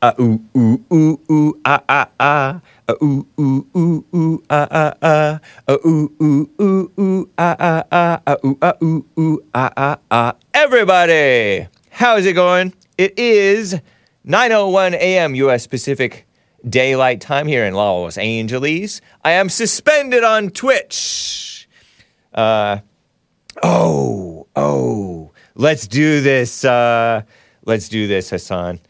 Ah ooh ooh ooh ooh ah ah ah. Ah ooh ooh ooh ooh ah ah ah. Ah ooh ooh ooh ooh ah ah ah. Ah ooh ah ooh ooh ah ah ah. Everybody, how's it going? It is 9:01 a.m. U.S. Pacific Daylight Time here in Los Angeles. I am suspended on Twitch. Uh, oh, oh, let's do this. Uh, let's do this, Hassan.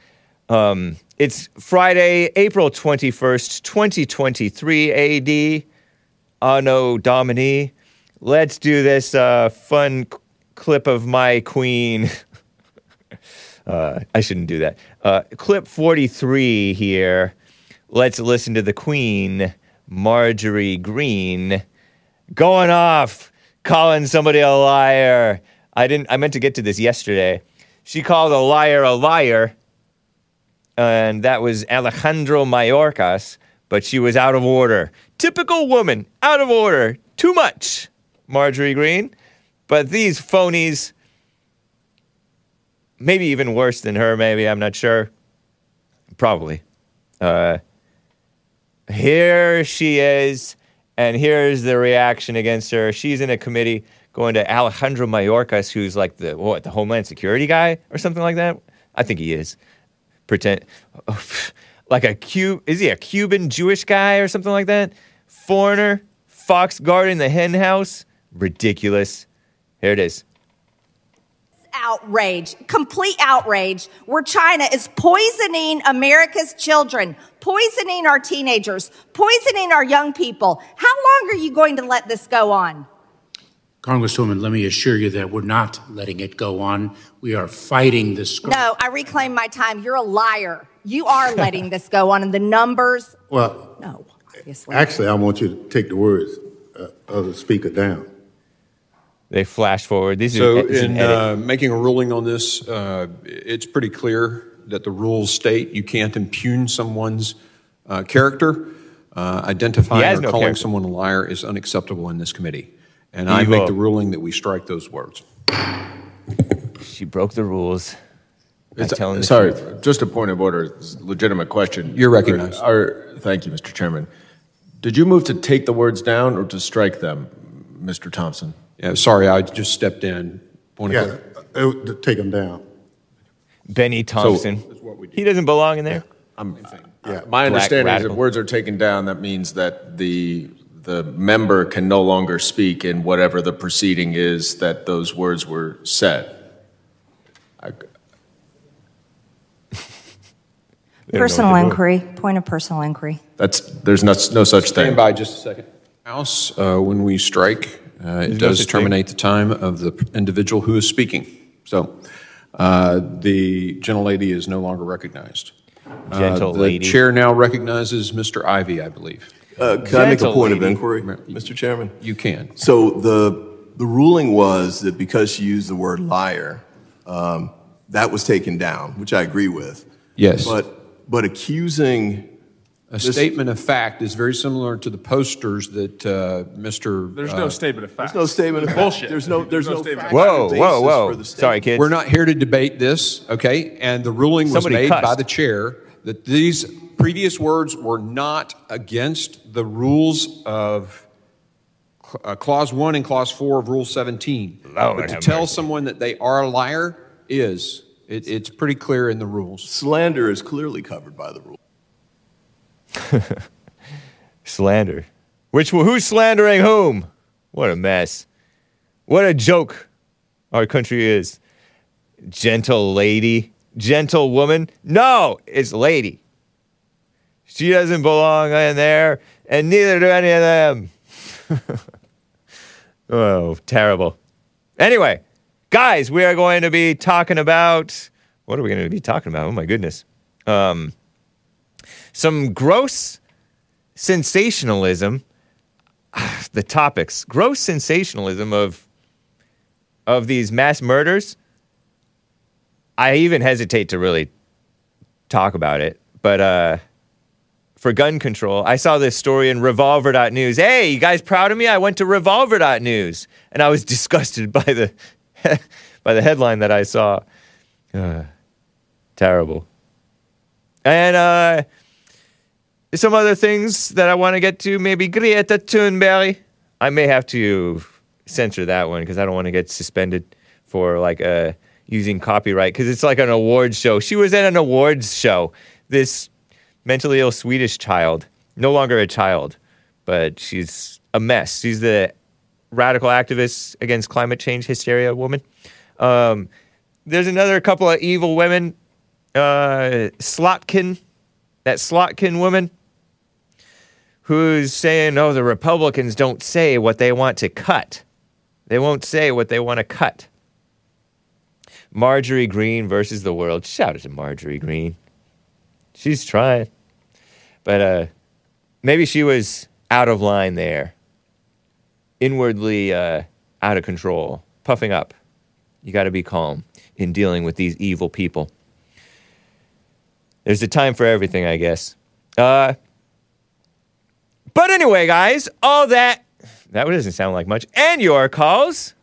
Um, it's Friday, April 21st, 2023 AD. Anno Domini. Let's do this uh, fun c- clip of my queen. uh, I shouldn't do that. Uh, clip 43 here. Let's listen to the queen, Marjorie Greene, going off, calling somebody a liar. I didn't. I meant to get to this yesterday. She called a liar a liar and that was Alejandro Mayorkas, but she was out of order. Typical woman, out of order. Too much, Marjorie Greene. But these phonies, maybe even worse than her, maybe, I'm not sure. Probably. Uh, here she is, and here's the reaction against her. She's in a committee going to Alejandro Mayorkas, who's like the what, the Homeland Security guy or something like that. I think he is pretend like a Cube is he a Cuban Jewish guy or something like that? Foreigner, fox guarding the hen house. Ridiculous. Here it is. outrage, complete outrage, where China is poisoning America's children, poisoning our teenagers, poisoning our young people. How long are you going to let this go on? Congresswoman, let me assure you that we're not letting it go on. We are fighting this. No, I reclaim my time. You're a liar. You are letting this go on, and the numbers. Well, No, obviously. actually, I want you to take the words uh, of the speaker down. They flash forward. This So, is this is an in uh, making a ruling on this, uh, it's pretty clear that the rules state you can't impugn someone's uh, character. Uh, identifying or no calling character. someone a liar is unacceptable in this committee. And I make the ruling that we strike those words. she broke the rules. It's- telling the sorry, truth. just a point of order, it's a legitimate question. You're recognized. Are- are- thank you, Mr. Chairman. Did you move to take the words down or to strike them, Mr. Thompson? Yeah, sorry, I just stepped in. Point of Yeah, order. uh, to take them down. Bennie Thompson. So, do. he doesn't belong in there. I'm, Yeah. my understanding is if words are taken down, that means that the, the member can no longer speak in whatever the proceeding is that those words were said. I- They don't know what Personal inquiry, point of personal inquiry. That's, there's no, no such thing. Stand by just a second. House, uh, when we strike, uh, it does terminate the time of the individual who is speaking. So uh, the gentlelady is no longer recognized. Uh, Gentle the lady. chair now recognizes Mr. Ivey, I believe. Uh, Can I make a Gentle point of lady. inquiry, Mr. Chairman? You can. So the, the ruling was that because she used the word liar, um, that was taken down, which I agree with. Yes. But, but accusing, A statement of fact is very similar to the posters that uh, Mr. There's uh, no statement of fact. there's no statement of Bullshit. There's no, there's There's no no statement. factual Whoa, basis whoa, for whoa. the Sorry, statement. kids. We're not here to debate this, okay? And the ruling was Somebody made cussed. by the chair that these previous words were not against the rules of uh, Clause 1 and Clause 4 of Rule 17. Lord but to tell mercy. someone that they are a liar is, it, it's pretty clear in the rules. Slander is clearly covered by the rule. Slander. Which who's slandering whom? What a mess. What a joke our country is. Gentle lady, gentle woman. No, it's lady. She doesn't belong in there, and neither do any of them. oh, terrible. Anyway, guys, we are going to be talking about what are we going to be talking about? Oh my goodness. Um, some gross sensationalism the topics gross sensationalism of of these mass murders i even hesitate to really talk about it but uh for gun control i saw this story in revolver.news hey you guys proud of me i went to revolver.news and i was disgusted by the by the headline that i saw Terrible. And uh, some other things that I want to get to, maybe Greta Thunberg. I may have to censor that one because I don't want to get suspended for like uh, using copyright because it's like an awards show. She was at an awards show. This mentally ill Swedish child, no longer a child, but she's a mess. She's the radical activist against climate change hysteria woman. Um, there's another couple of evil women. Uh, Slotkin, that Slotkin woman, who's saying, "Oh, the Republicans don't say what they want to cut. They won't say what they want to cut." Marjorie Greene versus the world. Shout out to Marjorie Greene. She's trying, but uh, maybe she was out of line there. Inwardly uh, out of control, puffing up. You got to be calm in dealing with these evil people. There's a time for everything, I guess. Uh, but anyway, guys, all that that doesn't sound like much. And your calls.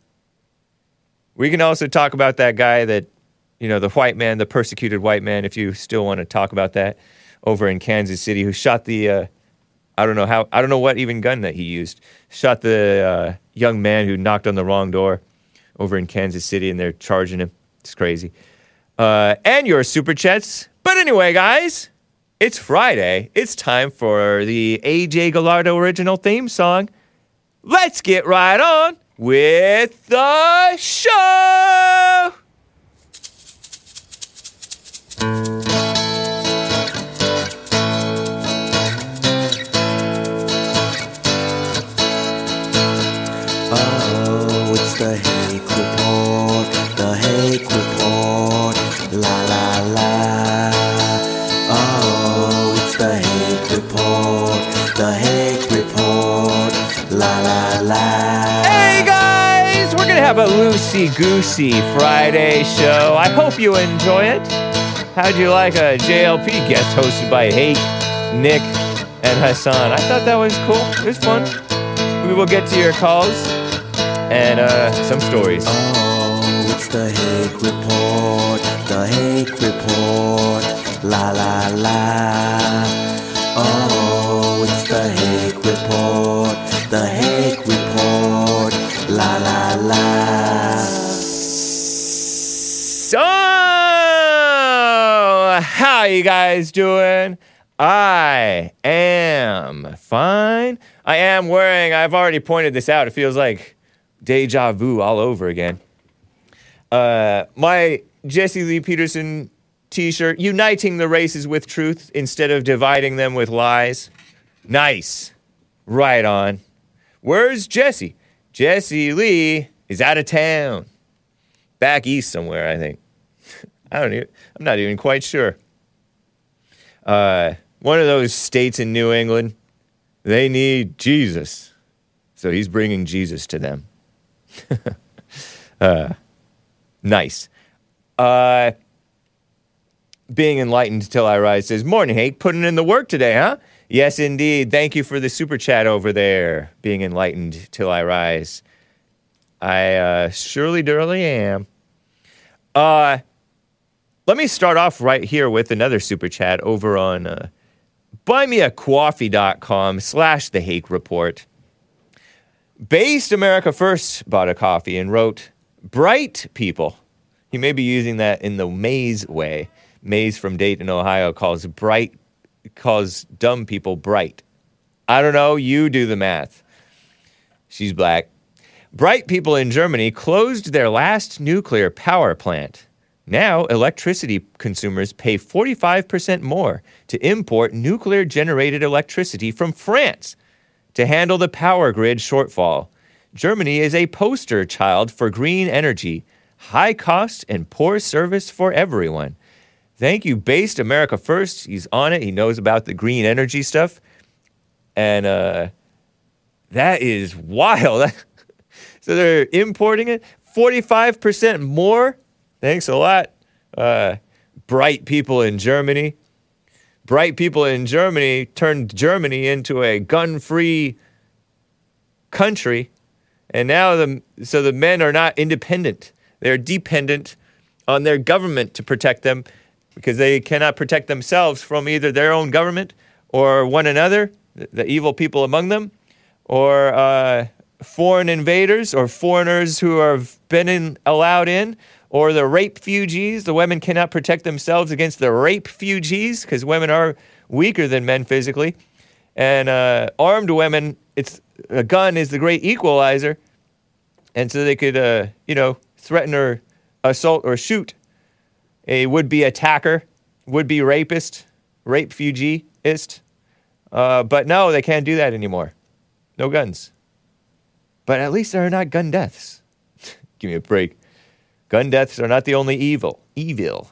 We can also talk about that guy that, you know, the white man, the persecuted white man, if you still want to talk about that, over in Kansas City, who shot the, uh, I don't know how, I don't know what even gun that he used, shot the uh, young man who knocked on the wrong door over in Kansas City, and they're charging him. It's crazy. Uh, and your super chats. But anyway, guys, it's Friday. It's time for the AJ Gallardo original theme song. Let's get right on with the show. Loosey goosey Friday show. I hope you enjoy it. How'd you like a JLP guest hosted by Hake, Nick, and Hassan? I thought that was cool. It was fun. We will get to your calls and uh, some stories. Oh, it's the Hake Report, the Hake Report, la la la. Oh, you guys doing? I am fine. I am wearing, I've already pointed this out, it feels like deja vu all over again. Uh, my Jesse Lee Peterson t shirt, uniting the races with truth instead of dividing them with lies. Nice. Right on. Where's Jesse? Jesse Lee is out of town. Back east somewhere, I think. I don't even, I'm not even quite sure. Uh, one of those states in New England, they need Jesus. So he's bringing Jesus to them. uh, nice. Uh, being enlightened till I rise says, Morning, Hake, putting in the work today, huh? Yes, indeed. Thank you for the super chat over there. Being enlightened till I rise. I uh, surely, durely am. Uh, let me start off right here with another super chat over on uh, buymeacoffee.com slash the Hake Report. Based America First bought a coffee and wrote, Bright people. He may be using that in the Maze way. Maze from Dayton, Ohio calls bright, calls dumb people bright. I don't know, you do the math. She's black. Bright people in Germany closed their last nuclear power plant. Now, electricity consumers pay 45% more to import nuclear generated electricity from France to handle the power grid shortfall. Germany is a poster child for green energy, high cost and poor service for everyone. Thank you, Based America First. He's on it. He knows about the green energy stuff. And uh, that is wild. so they're importing it 45% more. Thanks a lot. Uh, bright people in Germany. Bright people in Germany turned Germany into a gun free country. And now the, so the men are not independent. They're dependent on their government to protect them because they cannot protect themselves from either their own government or one another, the, evil people among them, or uh, foreign invaders or foreigners who have been in, allowed in, or the rape refugees. The women cannot protect themselves against the rape refugees because women are weaker than men physically. And uh, armed women, it's a gun is the great equalizer, and so they could, uh, you know, threaten or assault or shoot a would-be attacker, would-be rapist, rape refugeeist. Uh, but no, they can't do that anymore. No guns. But at least there are not gun deaths. Give me a break. Gun deaths are not the only evil. Evil.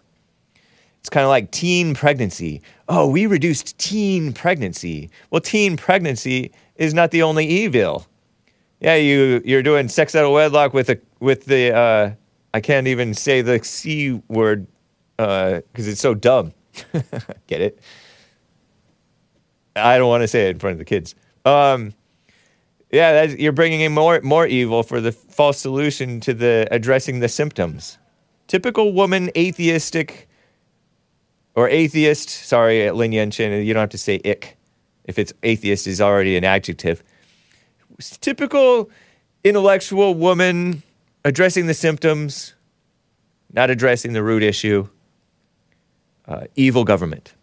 It's kind of like teen pregnancy. Oh, we reduced teen pregnancy. Well, teen pregnancy is not the only evil. Yeah, you you're doing sex out of wedlock with a with the uh, I can't even say the c word because it's so dumb. Get it? I don't want to say it in front of the kids. Um, yeah, you're bringing in more more evil for the false solution to the addressing the symptoms. Typical woman, atheistic or atheist. Sorry, Lin Yanshin, you don't have to say ick if it's atheist is already an adjective. Typical intellectual woman addressing the symptoms, not addressing the root issue. Uh, evil government.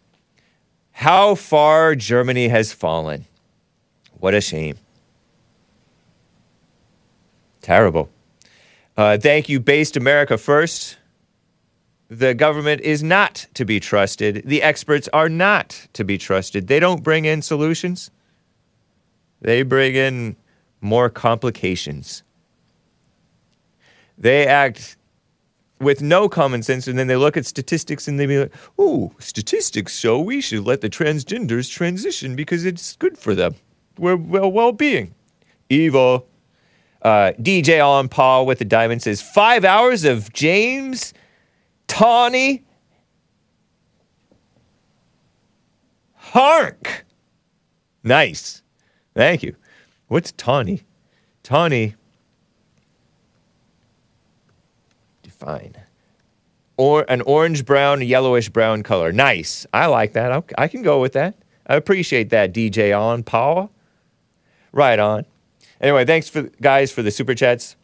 How far Germany has fallen. What a shame. Terrible. Uh, thank you, Based America First. The government is not to be trusted. The experts are not to be trusted. They don't bring in solutions, they bring in more complications. They act with no common sense, and then they look at statistics and they be like, oh, statistics show we should let the transgenders transition because it's good for them. We're well being. Evil. Uh, DJ on Paul with the diamond says five hours of James Tawny Hark. Nice. Thank you. What's Tawny? Tawny. Define. Or an orange brown, yellowish brown color. Nice. I like that. I, I can go with that. I appreciate that, DJ on Paul. Right on. Anyway, thanks for guys for the super chats.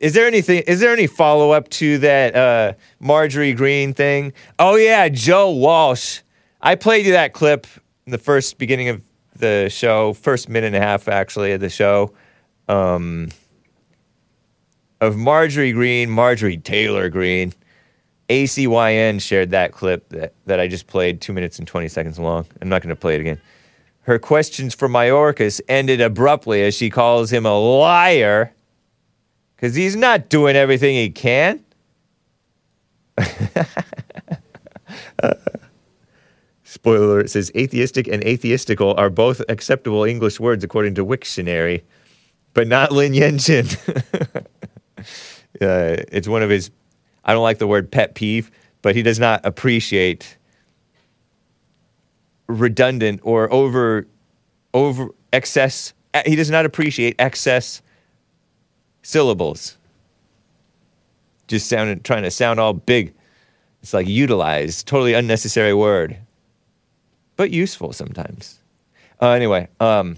Is there anything? Is there any follow up to that uh, Marjorie Greene thing? Oh yeah, Joe Walsh. I played you that clip in the first beginning of the show, first minute and a half actually of the show, um, of Marjorie Greene, Marjorie Taylor Greene. ACYN shared that clip that, that I just played, two minutes and 20 seconds long. I'm not going to play it again. Her questions for Mayorkas ended abruptly as she calls him a liar because he's not doing everything he can. Spoiler alert, says atheistic and atheistical are both acceptable English words according to Wiktionary, but not Lin Yenshin. uh, it's one of his, I don't like the word pet peeve, but he does not appreciate redundant or over over excess he does not appreciate excess syllables. Just sounding trying to sound all big. It's like utilize totally unnecessary word but useful sometimes. Uh, anyway um,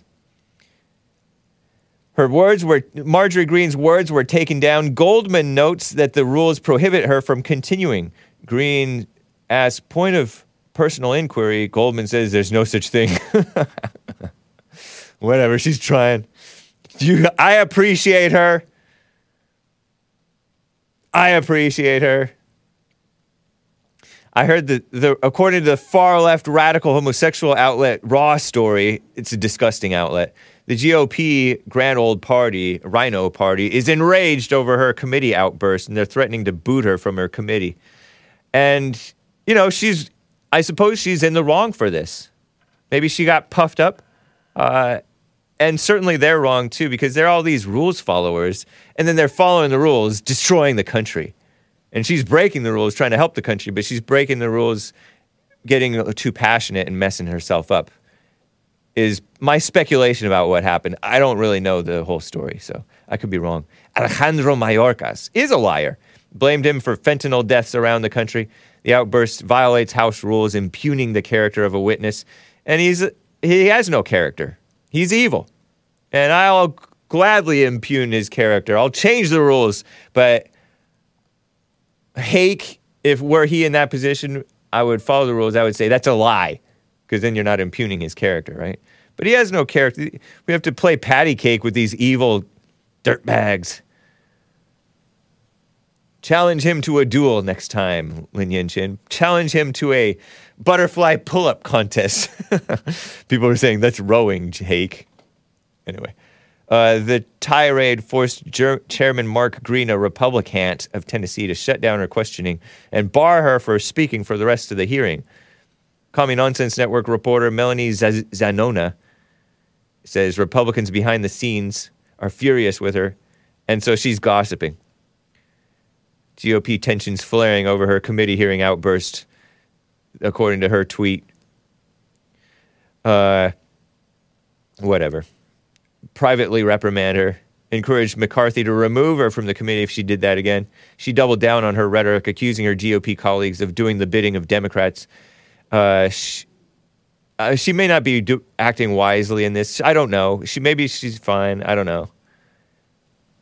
her words were marjorie greene's words were taken down. Goldman notes that the rules prohibit her from continuing. Greene asks point of personal inquiry, Goldman says there's no such thing. Whatever, she's trying. You, I appreciate her. I appreciate her. I heard that the according to the far left radical homosexual outlet Raw Story, it's a disgusting outlet. The GOP Grand Old Party, RINO Party, is enraged over her committee outburst, and they're threatening to boot her from her committee. And you know she's I suppose she's in the wrong for this. Maybe she got puffed up. Uh, and certainly they're wrong too because they're all these rules followers and then they're following the rules, destroying the country. And she's breaking the rules, trying to help the country, but she's breaking the rules, getting too passionate and messing herself up. Is my speculation about what happened. I don't really know the whole story, so I could be wrong. Alejandro Mayorkas is a liar. blamed him for fentanyl deaths around the country. The outburst violates House rules, impugning the character of a witness. And he's he has no character. He's evil. And I'll gladly impugn his character. I'll change the rules. But Hake, if were he in that position, I would follow the rules. I would say that's a lie, because then you're not impugning his character, right? But he has no character. We have to play patty cake with these evil dirtbags. Challenge him to a duel next time, Lin Yinchin. Challenge him to a butterfly pull up contest. People are saying that's rowing, Jake. Anyway, uh, the tirade forced Ger- Chairman Mark Green, a Republican of Tennessee, to shut down her questioning and bar her for speaking for the rest of the hearing. Commie Nonsense Network reporter Melanie Z- Zanona says Republicans behind the scenes are furious with her, and so she's gossiping. GOP tensions flaring over her committee hearing outburst, according to her tweet. Uh, whatever. Privately reprimand her. Encouraged McCarthy to remove her from the committee if she did that again. She doubled down on her rhetoric, accusing her GOP colleagues of doing the bidding of Democrats. Uh, she, uh, she may not be do- acting wisely in this. I don't know. She maybe she's fine. I don't know.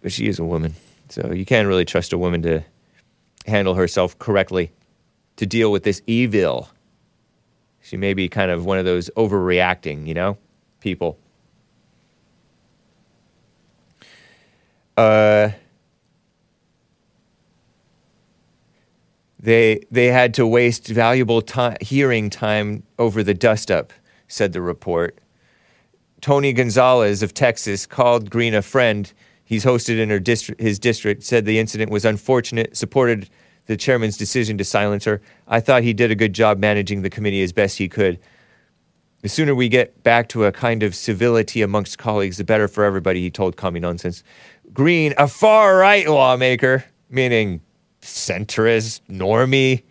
But she is a woman, so you can't really trust a woman to handle herself correctly to deal with this evil. She may be kind of one of those overreacting, you know, people. Uh, they they had to waste valuable time, hearing time over the dust up, said the report. Tony Gonzalez of Texas called Greene a friend. He's hosted in her his district, said the incident was unfortunate, supported the chairman's decision to silence her. I thought he did a good job managing the committee as best he could. The sooner we get back to a kind of civility amongst colleagues, the better for everybody, he told Commie Nonsense. Greene, a far right lawmaker, meaning centrist, normie,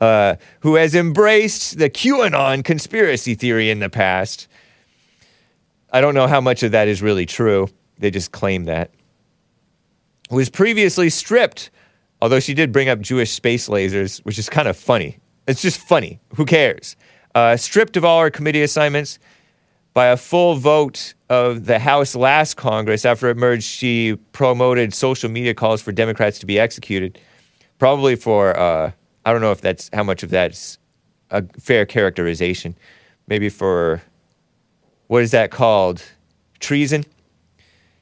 uh, who has embraced the QAnon conspiracy theory in the past. I don't know how much of that is really true. They just claim that. Was previously stripped, although she did bring up Jewish space lasers, which is kind of funny. It's just funny. Who cares? Uh, stripped of all her committee assignments by a full vote of the House last Congress. After it merged, she promoted social media calls for Democrats to be executed, probably for uh, I don't know if that's how much of that's a fair characterization. Maybe for what is that called? Treason.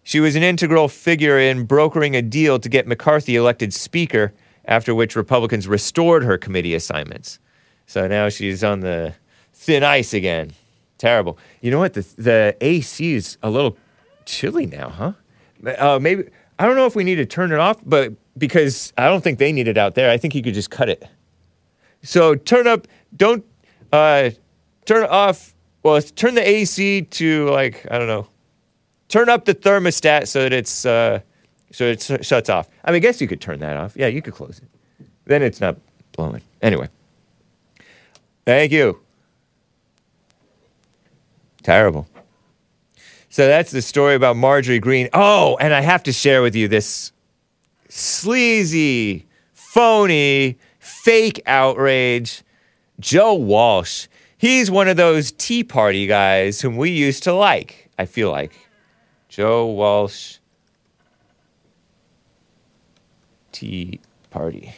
She was an integral figure in brokering a deal to get McCarthy elected Speaker, after which Republicans restored her committee assignments. So now she's on the thin ice again. Terrible. You know what? The, the AC is a little chilly now, huh? Uh, maybe, I don't know if we need to turn it off, but because I don't think they need it out there, I think you could just cut it. So turn up, don't uh, turn off, well, turn the AC to like, I don't know, turn up the thermostat so that it's, uh, so it sh- shuts off. I mean, I guess you could turn that off. Yeah, you could close it. Then it's not blowing. Anyway. Thank you. Terrible. So that's the story about Marjorie Greene. Oh, and I have to share with you this sleazy, phony, fake outrage. Joe Walsh. He's one of those Tea Party guys whom we used to like, I feel like. Joe Walsh, Tea Party.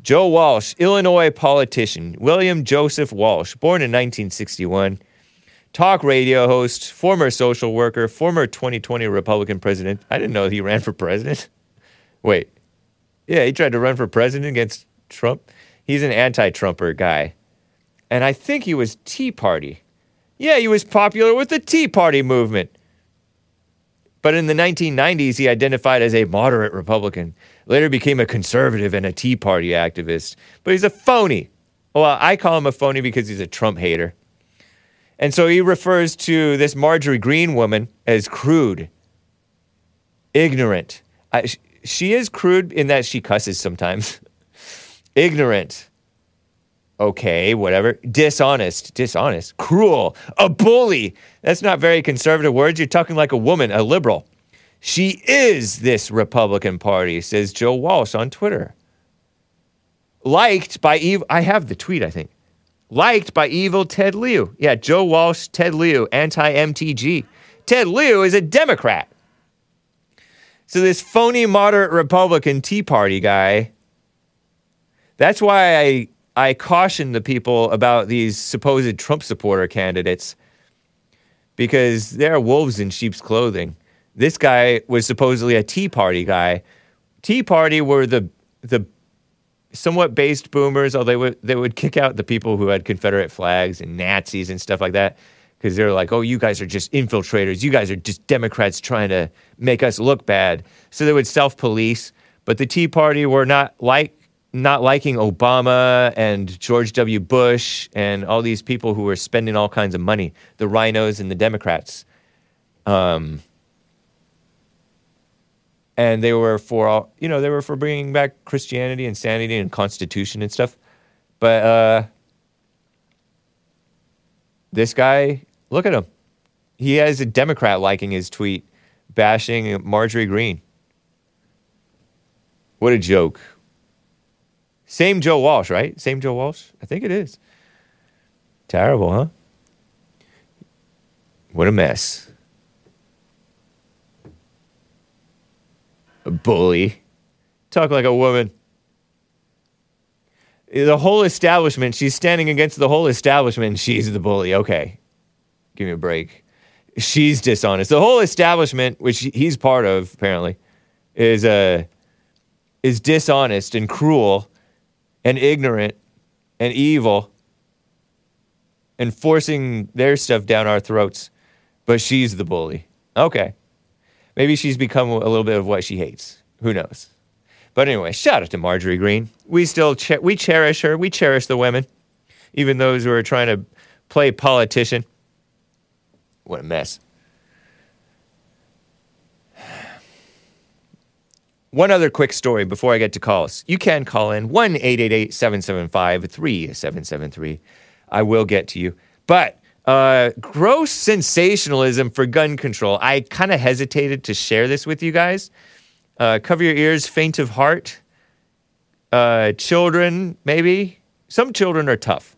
Joe Walsh, Illinois politician, William Joseph Walsh, born in 1961, talk radio host, former social worker, former 2020 Republican president. I didn't know he ran for president. Wait. Yeah, he tried to run for president against Trump. He's an anti Trumper guy. And I think he was Tea Party. Yeah, he was popular with the Tea Party movement. But in the 1990s, he identified as a moderate Republican. Later became a conservative and a Tea Party activist. But he's a phony. Well, I call him a phony because he's a Trump hater. And so he refers to this Marjorie Greene woman as crude, ignorant. I, she is crude in that she cusses sometimes. ignorant. Okay, whatever. Dishonest, dishonest, cruel, a bully. That's not very conservative words. You're talking like a woman, a liberal. She is this Republican Party, says Joe Walsh on Twitter. Liked by evil. I have the tweet, I think. Liked by evil Ted Lieu. Yeah, Joe Walsh, Ted Lieu, anti MTG. Ted Lieu is a Democrat. So this phony moderate Republican Tea Party guy. That's why I I caution the people about these supposed Trump supporter candidates because they're wolves in sheep's clothing. This guy was supposedly a Tea Party guy. Tea Party were the the somewhat based boomers, although they would they would kick out the people who had Confederate flags and Nazis and stuff like that because they're like, oh, you guys are just infiltrators. You guys are just Democrats trying to make us look bad. So they would self police. But the Tea Party were not like not liking Obama and George W. Bush and all these people who were spending all kinds of money, the RINOs and the Democrats. Um, and they were for all, you know, they were for bringing back Christianity and sanity and Constitution and stuff. But uh, this guy, look at him. He has a Democrat liking his tweet, bashing Marjorie Greene. What a joke. Same Joe Walsh, right? Same Joe Walsh? I think it is. Terrible, huh? What a mess. A bully. Talk like a woman. The whole establishment, she's standing against the whole establishment. She's the bully. Okay. Give me a break. She's dishonest. The whole establishment, which he's part of, apparently, is uh, is dishonest and cruel and ignorant and evil and forcing their stuff down our throats. But she's the bully. Okay. Maybe she's become a little bit of what she hates. Who knows? But anyway, shout out to Marjorie Greene. We still che- we cherish her. We cherish the women, even those who are trying to play politician. What a mess. One other quick story before I get to calls. You can call in 1 888 775 3773. I will get to you. But uh, gross sensationalism for gun control. I kind of hesitated to share this with you guys. Uh, cover your ears, faint of heart. Uh, children, maybe. Some children are tough.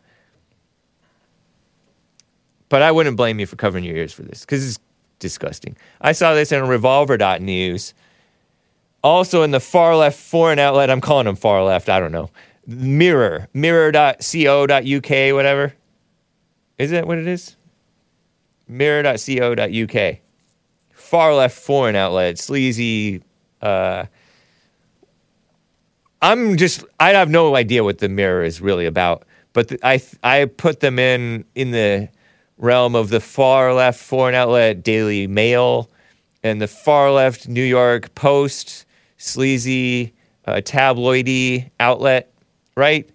But I wouldn't blame you for covering your ears for this because it's disgusting. I saw this in revolver.news. Also in the far left foreign outlet, I'm calling them far left, I don't know. Mirror, mirror.co.uk, whatever. Is that what it is? Mirror.co.uk. Far left foreign outlet, sleazy. Uh, I'm just, I have no idea what the mirror is really about, but the, I, I put them in in the realm of the far left foreign outlet Daily Mail and the far left New York Post, sleazy, uh, tabloidy outlet, right?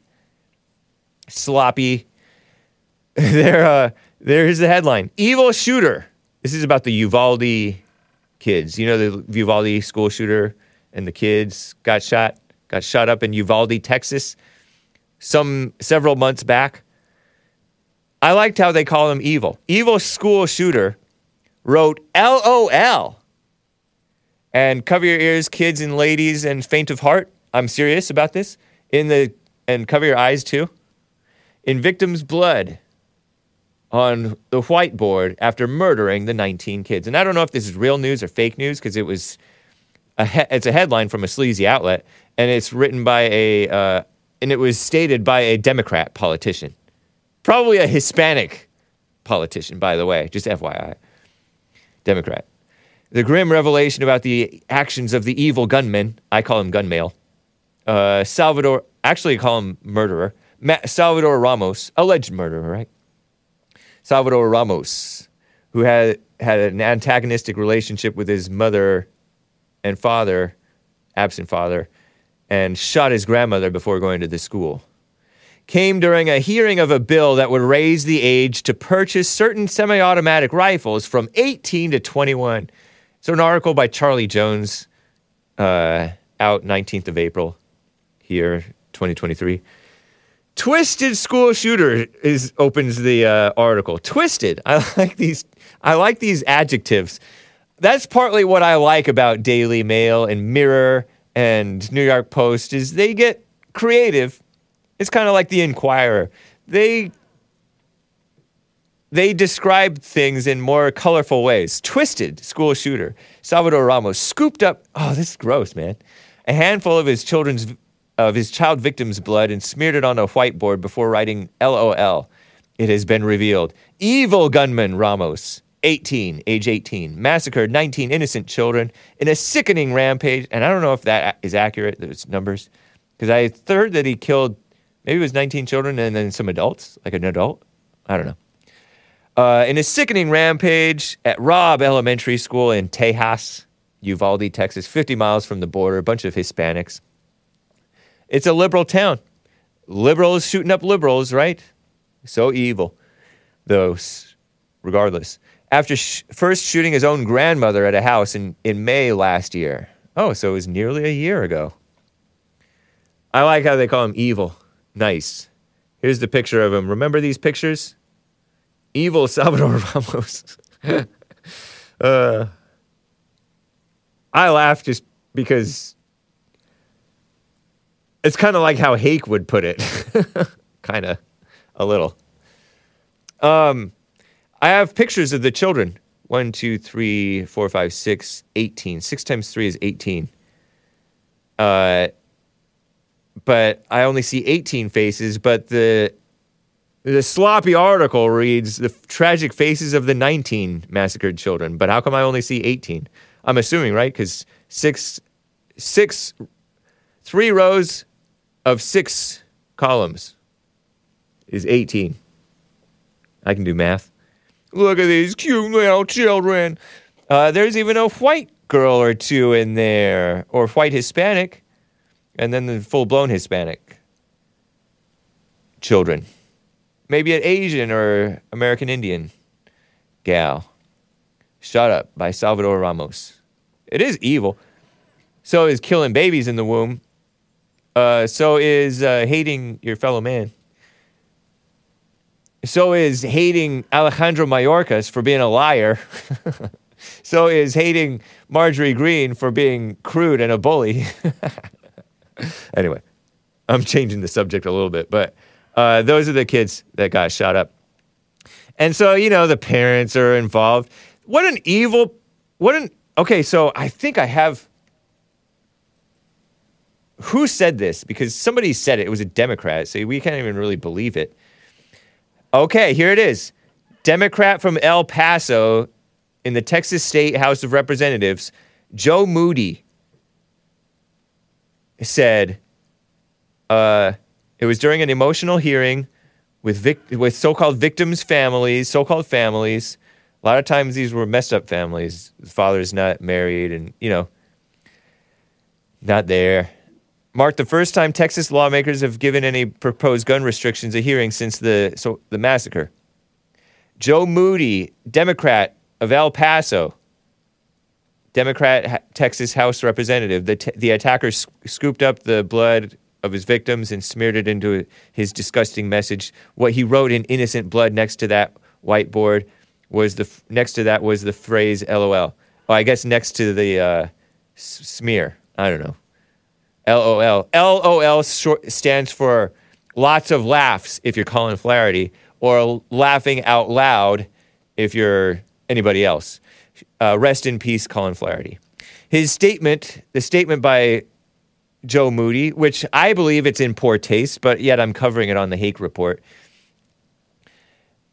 Sloppy. there, uh, there's the headline: "Evil shooter." This is about the Uvalde kids. You know the Uvalde school shooter and the kids got shot, got shot up in Uvalde, Texas, some several months back. I liked how they call him evil. Evil school shooter wrote LOL. And cover your ears, kids and ladies and faint of heart. I'm serious about this. In the and cover your eyes too. In victim's blood on the whiteboard after murdering the 19 kids. And I don't know if this is real news or fake news because it was a he- it's a headline from a sleazy outlet and it's written by a uh, and it was stated by a Democrat politician. Probably a Hispanic politician, by the way, just FYI. Democrat. The grim revelation about the actions of the evil gunman, I call him gunmail, uh, Salvador, actually I call him murderer, Ma- Salvador Ramos, alleged murderer, right? Salvador Ramos, who had, had an antagonistic relationship with his mother and father, absent father, and shot his grandmother before going to the school came during a hearing of a bill that would raise the age to purchase certain semi automatic rifles from 18 to 21. So, an article by Charlie Jones, uh, out 19th of April, here, 2023. Twisted school shooter is opens the uh, article. Twisted. I like these. I like these adjectives. that's partly what I like about Daily Mail and Mirror and New York Post is they get creative. It's kind of like the Inquirer. They they describe things in more colorful ways. Twisted school shooter Salvador Ramos scooped up. Oh, this is gross, man. A handful of his children's of his child victim's blood and smeared it on a whiteboard before writing LOL. It has been revealed. Evil gunman Ramos, 18, age 18, massacred 19 innocent children in a sickening rampage. And I don't know if that is accurate, those numbers, because I heard that he killed maybe it was 19 children and then some adults, like an adult. I don't know. Uh, in a sickening rampage at Robb Elementary School in Tejas, Uvalde, Texas, 50 miles from the border, a bunch of Hispanics. It's a liberal town. Liberals shooting up liberals, right? So evil. Though, regardless. After sh- first shooting his own grandmother at a house in, in May last year. Oh, so it was nearly a year ago. I like how they call him evil. Nice. Here's the picture of him. Remember these pictures? Evil Salvador Ramos. uh, I laugh just because it's kind of like how Hake would put it. kind of, a little. Um, I have pictures of the children. One, two, three, four, five, six, 18. Six times three is 18. Uh, but I only see 18 faces, but the the sloppy article reads the tragic faces of the 19 massacred children. But how come I only see 18? I'm assuming, right? Because six, six, three rows of six columns is 18. I can do math. Look at these cute little children. Uh, there's even a white girl or two in there, or white Hispanic, and then the full blown Hispanic children. Maybe an Asian or American Indian gal. Shut Up by Salvador Ramos. It is evil. So is killing babies in the womb. Uh, so is uh, hating your fellow man. So is hating Alejandro Mayorkas for being a liar. so is hating Marjorie Greene for being crude and a bully. anyway, I'm changing the subject a little bit, but uh, those are the kids that got shot up. And so, you know, the parents are involved. What an evil, what an, okay, so I think I have, who said this? Because somebody said it. It was a Democrat, so we can't even really believe it. Okay, here it is. Democrat from El Paso in the Texas State House of Representatives, Joe Moody, said, uh, it was during an emotional hearing with, vic- with so called victims' families, so called families. A lot of times these were messed up families. The father's not married and, you know, not there. Marked the first time Texas lawmakers have given any proposed gun restrictions a hearing since the, so, the massacre. Joe Moody, Democrat of El Paso, Democrat Texas House representative. The, t- the attackers scooped up the blood of his victims and smeared it into his disgusting message. What he wrote in innocent blood next to that whiteboard was the next to that was the phrase "LOL." Oh, I guess next to the uh, smear. I don't know. LOL. LOL short, stands for lots of laughs if you're Colin Flaherty, or laughing out loud if you're anybody else. Uh, rest in peace, Colin Flaherty. His statement, the statement by Joe Moody, which I believe it's in poor taste, but yet I'm covering it on the Hake Report,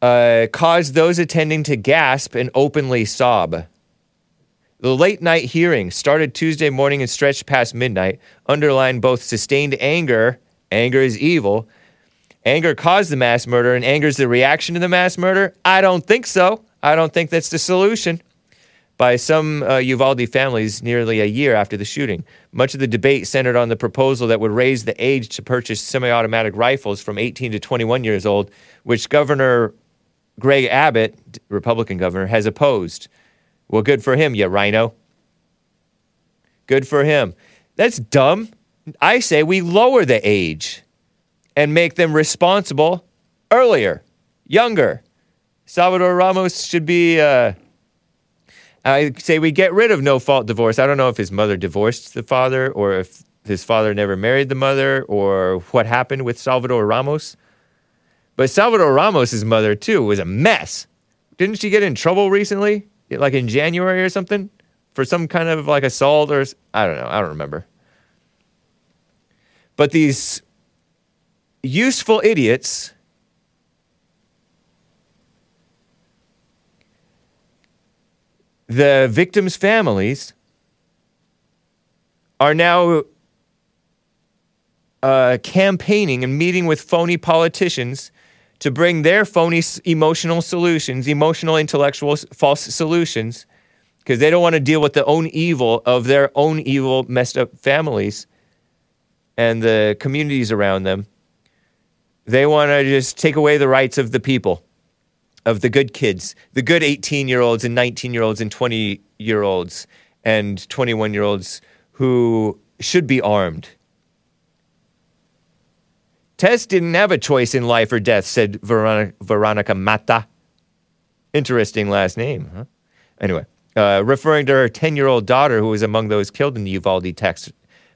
uh, caused those attending to gasp and openly sob. The late night hearing started Tuesday morning and stretched past midnight, underlined both sustained anger, anger is evil, anger caused the mass murder, and anger is the reaction to the mass murder. I don't think so. I don't think that's the solution by some uh, Uvalde families nearly a year after the shooting. Much of the debate centered on the proposal that would raise the age to purchase semi automatic rifles from 18 to 21 years old, which Governor Greg Abbott, Republican governor, has opposed. Well, good for him, you RINO. Good for him. That's dumb. I say we lower the age and make them responsible earlier, younger. Salvador Ramos should be. Uh, I say we get rid of no fault divorce. I don't know if his mother divorced the father or if his father never married the mother or what happened with Salvador Ramos. But Salvador Ramos's mother, too, was a mess. Didn't she get in trouble recently? Like in January or something? For some kind of like assault or I don't know. I don't remember. But these useful idiots the victims' families are now uh, campaigning and meeting with phony politicians to bring their phony emotional solutions, emotional, intellectual, false solutions, because they don't want to deal with the own evil of their own evil, messed up families and the communities around them. They want to just take away the rights of the people of the good kids, the good 18 year olds and 19 year olds and 20 year olds and 21 year olds who should be armed. Tess didn't have a choice in life or death, said Veronica, Veronica Mata. Interesting last name, huh? Anyway, uh, referring to her 10 year old daughter who was among those killed in the Uvalde Texas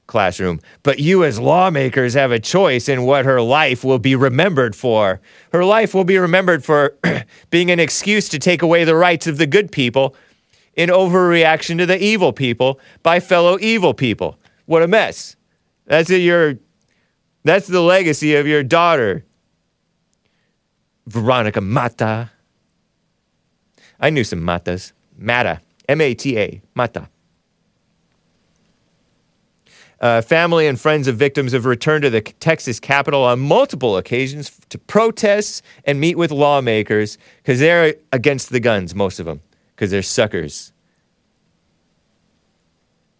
classroom. But you, as lawmakers, have a choice in what her life will be remembered for. Her life will be remembered for being an excuse to take away the rights of the good people in overreaction to the evil people by fellow evil people. What a mess. That's your that's the legacy of your daughter. Veronica Mata. I knew some Matas. Mata. M A T A. Mata. Uh, family and friends of victims have returned to the Texas Capitol on multiple occasions to protest and meet with lawmakers because they're against the guns, most of them, because they're suckers.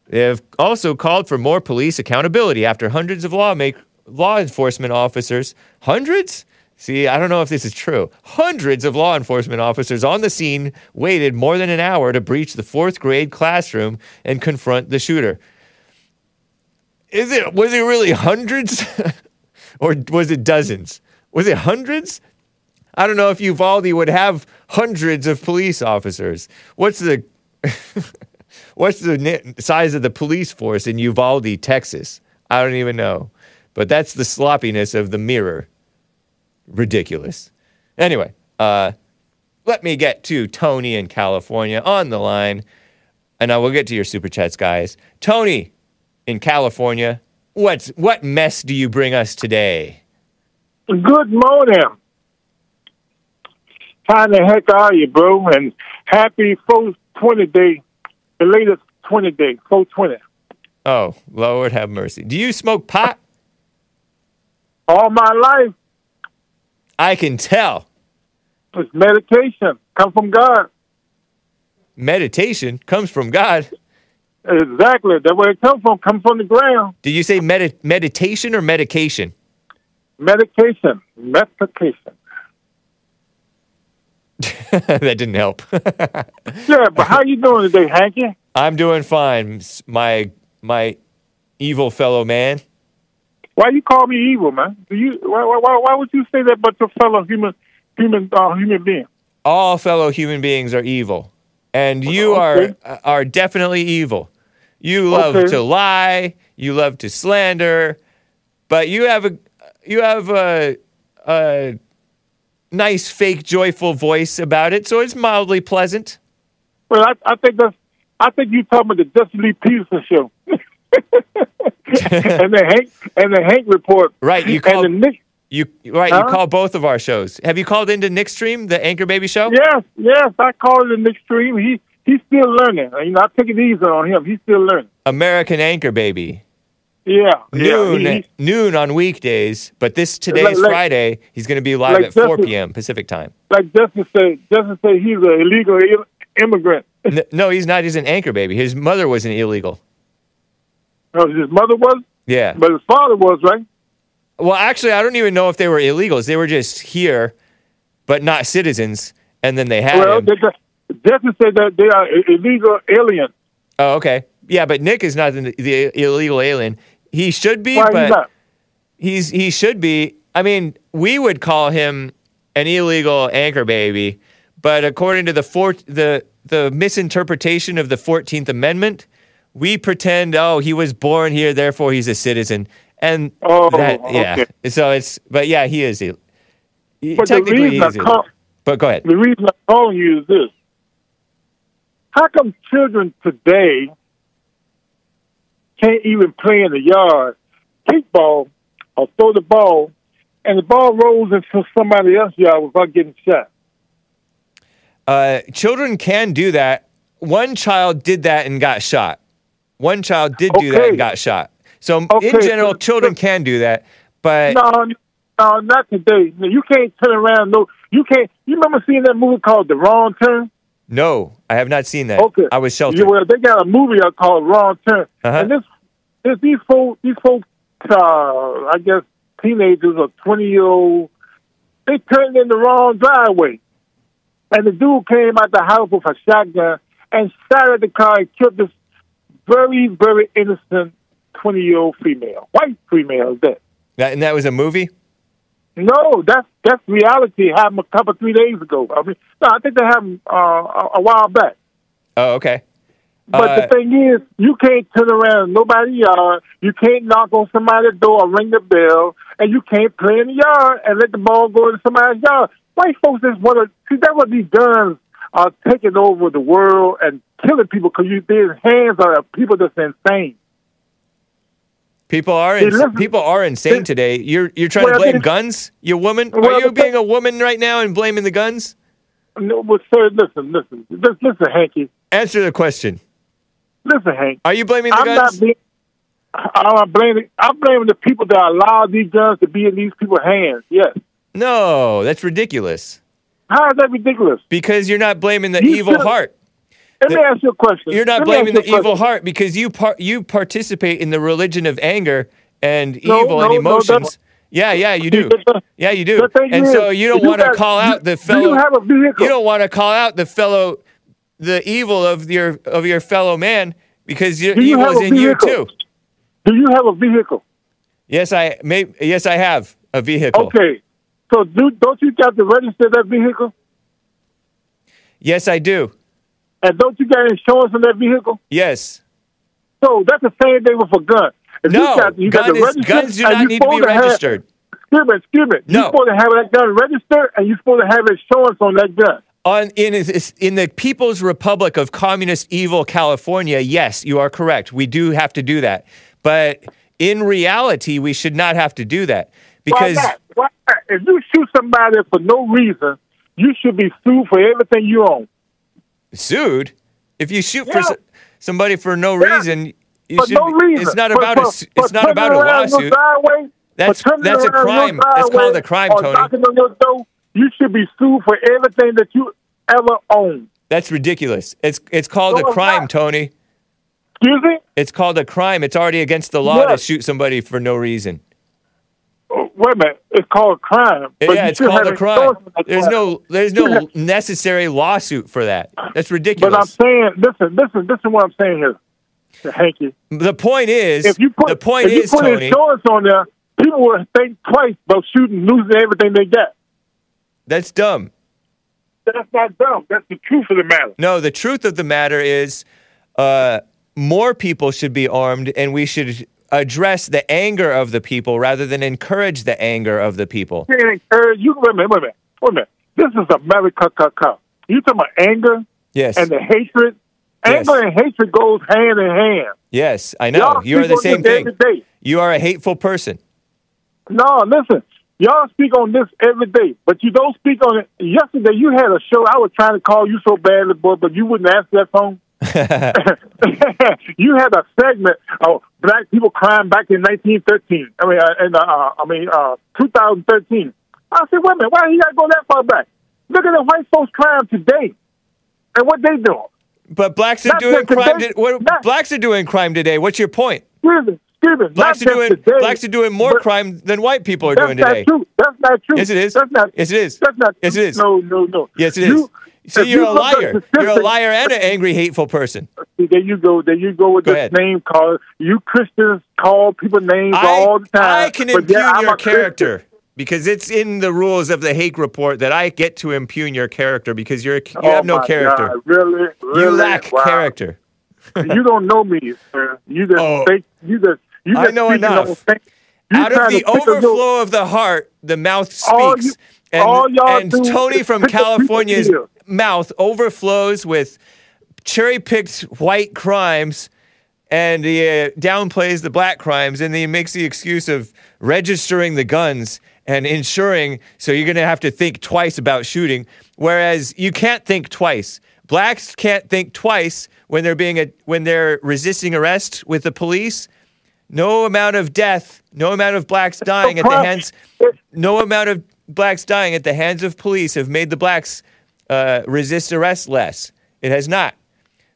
They have also called for more police accountability after hundreds of lawmak- law enforcement officers, hundreds? See, I don't know if this is true. Hundreds of law enforcement officers on the scene waited more than an hour to breach the fourth grade classroom and confront the shooter. Is it was it really hundreds or was it dozens? Was it hundreds? I don't know if Uvalde would have hundreds of police officers. What's the what's the size of the police force in Uvalde, Texas? I don't even know. But that's the sloppiness of the mirror. Ridiculous. Anyway, uh, let me get to Tony in California on the line, and I will get to your super chats, guys. Tony in California, what's what mess do you bring us today? Good morning. How the heck are you, bro? And happy 420 day, the latest 20 day, 420. Oh, Lord have mercy. Do you smoke pot? All my life, I can tell. it's meditation. Come from God. Meditation comes from God. Exactly. That's where it comes from. Come from the ground. Did you say medi- meditation or medication? Medication. Medication. that didn't help. Yeah, but how you doing today, Hanky? I'm doing fine, my my evil fellow man. Why you call me evil, man? Do you? Why? Why? Why, why would you say that about your fellow human, human, uh, human being? All fellow human beings are evil, and you Okay. are are definitely evil. You love Okay. to lie. You love to slander, but you have a you have a, a nice fake joyful voice about it, so it's mildly pleasant. Well, I, I think that's. I think you're talking about the Jesse Lee Peterson show. and the Hank and the Hank report. Right, you called- Nick. You right? Huh? You call both of our shows. Have you called into Nick Stream, the Anchor Baby Show? Yes, yes, I called the Nick Stream. He he's still learning. You know, I take it easy on him. He's still learning. American Anchor Baby. Yeah, Noon yeah. He, noon on weekdays, but this today's Like- like- Friday. He's going to be live like at 4 p.m. Pacific time. like Justin said, Justin said he's an illegal immigrant. No, he's not. He's an anchor baby. His mother was an illegal. Oh, his mother was, Yeah. but his father was right. Well, actually, I don't even know if they were illegals. They were just here, but not citizens. And then they had Well, him. they, they- Justin said that they are illegal aliens. Oh, okay. Yeah, but Nick is not the, the illegal alien. He should be, Why but he's he's he should be. I mean, we would call him an illegal anchor baby, but according to the four, the the misinterpretation of the 14th Amendment, we pretend, oh, he was born here, therefore he's a citizen. And Oh, that, yeah. okay. So it's, but yeah, he is. he- But the technically, reason I call- But go ahead. The reason I'm calling you is this. How come children today can't even play in the yard, kickball, or throw the ball, and the ball rolls into somebody else's yard without getting shot? Uh, children can do that. One child did that and got shot. One child did do that and got shot. So in general, children can do that. But No, no, not today. You can't turn around. No, you can't. You remember seeing that movie called The Wrong Turn? No, I have not seen that. Okay. I was sheltered. Yeah, well, they got a movie out called Wrong Turn, Uh-huh. and this, this these folks, these folks, uh, I guess teenagers or twenty year old, they turned in the wrong driveway, and the dude came out the house with a shotgun and shot at the car and killed this very, very innocent twenty year old female, white female. Is that? That, and that was a movie? No, that's that's reality. It happened a couple three days ago. I mean, no, I think they happened uh, a, a while back. Oh, okay. But Uh, the thing is, you can't turn around in nobody's yard. You can't knock on somebody's door or ring the bell, and you can't play in the yard and let the ball go into somebody's yard. White folks just want to see that's what these guns are taking over the world and killing people because you their hands are people that's insane. People are ins- people are insane today. You're you're trying Well, to blame they- guns? You woman? Well, are you being a woman right now and blaming the guns? No, but sir, listen, listen, listen, listen, Hanky, Answer the question. listen, Hank. Are you blaming the I'm guns? not being. I'm not blaming. I'm blaming the people that allow these guns to be in these people's hands. Yes. no, that's ridiculous. How is that ridiculous? Because you're not blaming the You evil heart. Let me ask you a question. You're not Let blaming the question. evil heart because you par- you participate in the religion of anger and No, evil no, and emotions. that- yeah, yeah, you do. Yeah, you do. And is, so you don't want to call out the fellow. do you have a vehicle? you don't want to call out the fellow, the evil of your of your fellow man because your Do you evil have is in you too. Do you have a vehicle? Yes, I may. Yes, I have a vehicle. Okay. So do, don't you got to register that vehicle? Yes, I do. And don't you got insurance on that vehicle? Yes. So that's the same thing with a gun. If No, you got, you got gun to is- guns do not you need to be supposed have- registered. excuse me, excuse me. No. You're supposed to have that gun registered, and you're supposed to have insurance on that gun. On in in the People's Republic of Communist Evil California, yes, you are correct. We do have to do that, but in reality, we should not have to do that because Why not? Why not? If you shoot somebody for no reason, you should be sued for everything you own. Sued. If you shoot for Yeah. s- somebody for no reason, you For should. no reason. It's not For- about a. for- for It's not about a lawsuit. That's- for that's a crime. That's called a crime, Tony. knocking on your door, you should be sued for everything that you ever own. That's ridiculous. It's it's called No, a crime, not. Tony. Excuse me? It's called a crime. It's already against the law to shoot somebody for no reason. Wait a minute. It's called crime. but yeah, it's called a crime. insurance on that There's crime. no there's no necessary lawsuit for that. That's ridiculous. But I'm saying, listen, listen, listen. What I'm saying here, Hanky. The point is, If you put the point is, Tony, if you put Tony. insurance on there, people will think twice about shooting, losing everything they got. That's dumb. That's not dumb. That's the truth of the matter. No, the truth of the matter is, uh, more people should be armed, and we should address the anger of the people rather than encourage the anger of the people. Encourage you. Wait a minute. Wait a minute. Wait a minute. This is America. Ca, ca. You talking about anger Yes, and the hatred? Yes. Anger and hatred goes hand in hand. yes, I know. Y'all You are the same thing. You are a hateful person. No, listen. Y'all speak on this every day, but you don't speak on it. Yesterday, you had a show. I was trying to call you so badly, boy, but you wouldn't answer that phone. you had a segment of black people crying back in 1913. I mean, uh, in, uh, uh, I mean, uh, 2013. I said, wait a minute, why you got to go that far back? Look at the white folks crying today, and what they doing. But blacks are Not doing crime. today. To, what, Not- blacks are doing crime today. What's your point? Excuse me, excuse. Blacks are doing today, blacks are doing more crime than white people are doing today. That's not true. That's not true. Yes, it is. That's not. Yes, it is. That's not. Yes, it is. No, no, no. Yes, it is. You- See, you're a liar. You're a liar and an angry, hateful person. There you go. There you go with Go this ahead. name call. You Christians call people names I, all the time. I can impugn yeah, your a Christian. character. because it's in the rules of the Hake report that I get to impugn your character because you're you Oh have no character. God, really, really, You lack Wow. character. you don't know me, sir. You just Oh. think you just you I know enough. You Out of the overflow of the heart, the mouth speaks. you- and all y'all and do Tony is from pick a piece of California's steel. mouth overflows with cherry picked white crimes and he uh, downplays the black crimes and he makes the excuse of registering the guns and ensuring so you're going to have to think twice about shooting. Whereas you can't think twice. Blacks can't think twice when they're being a, when they're resisting arrest with the police. No amount of death no amount of blacks dying at the hands no amount of blacks dying at the hands of police have made the blacks uh, resist arrest less it has not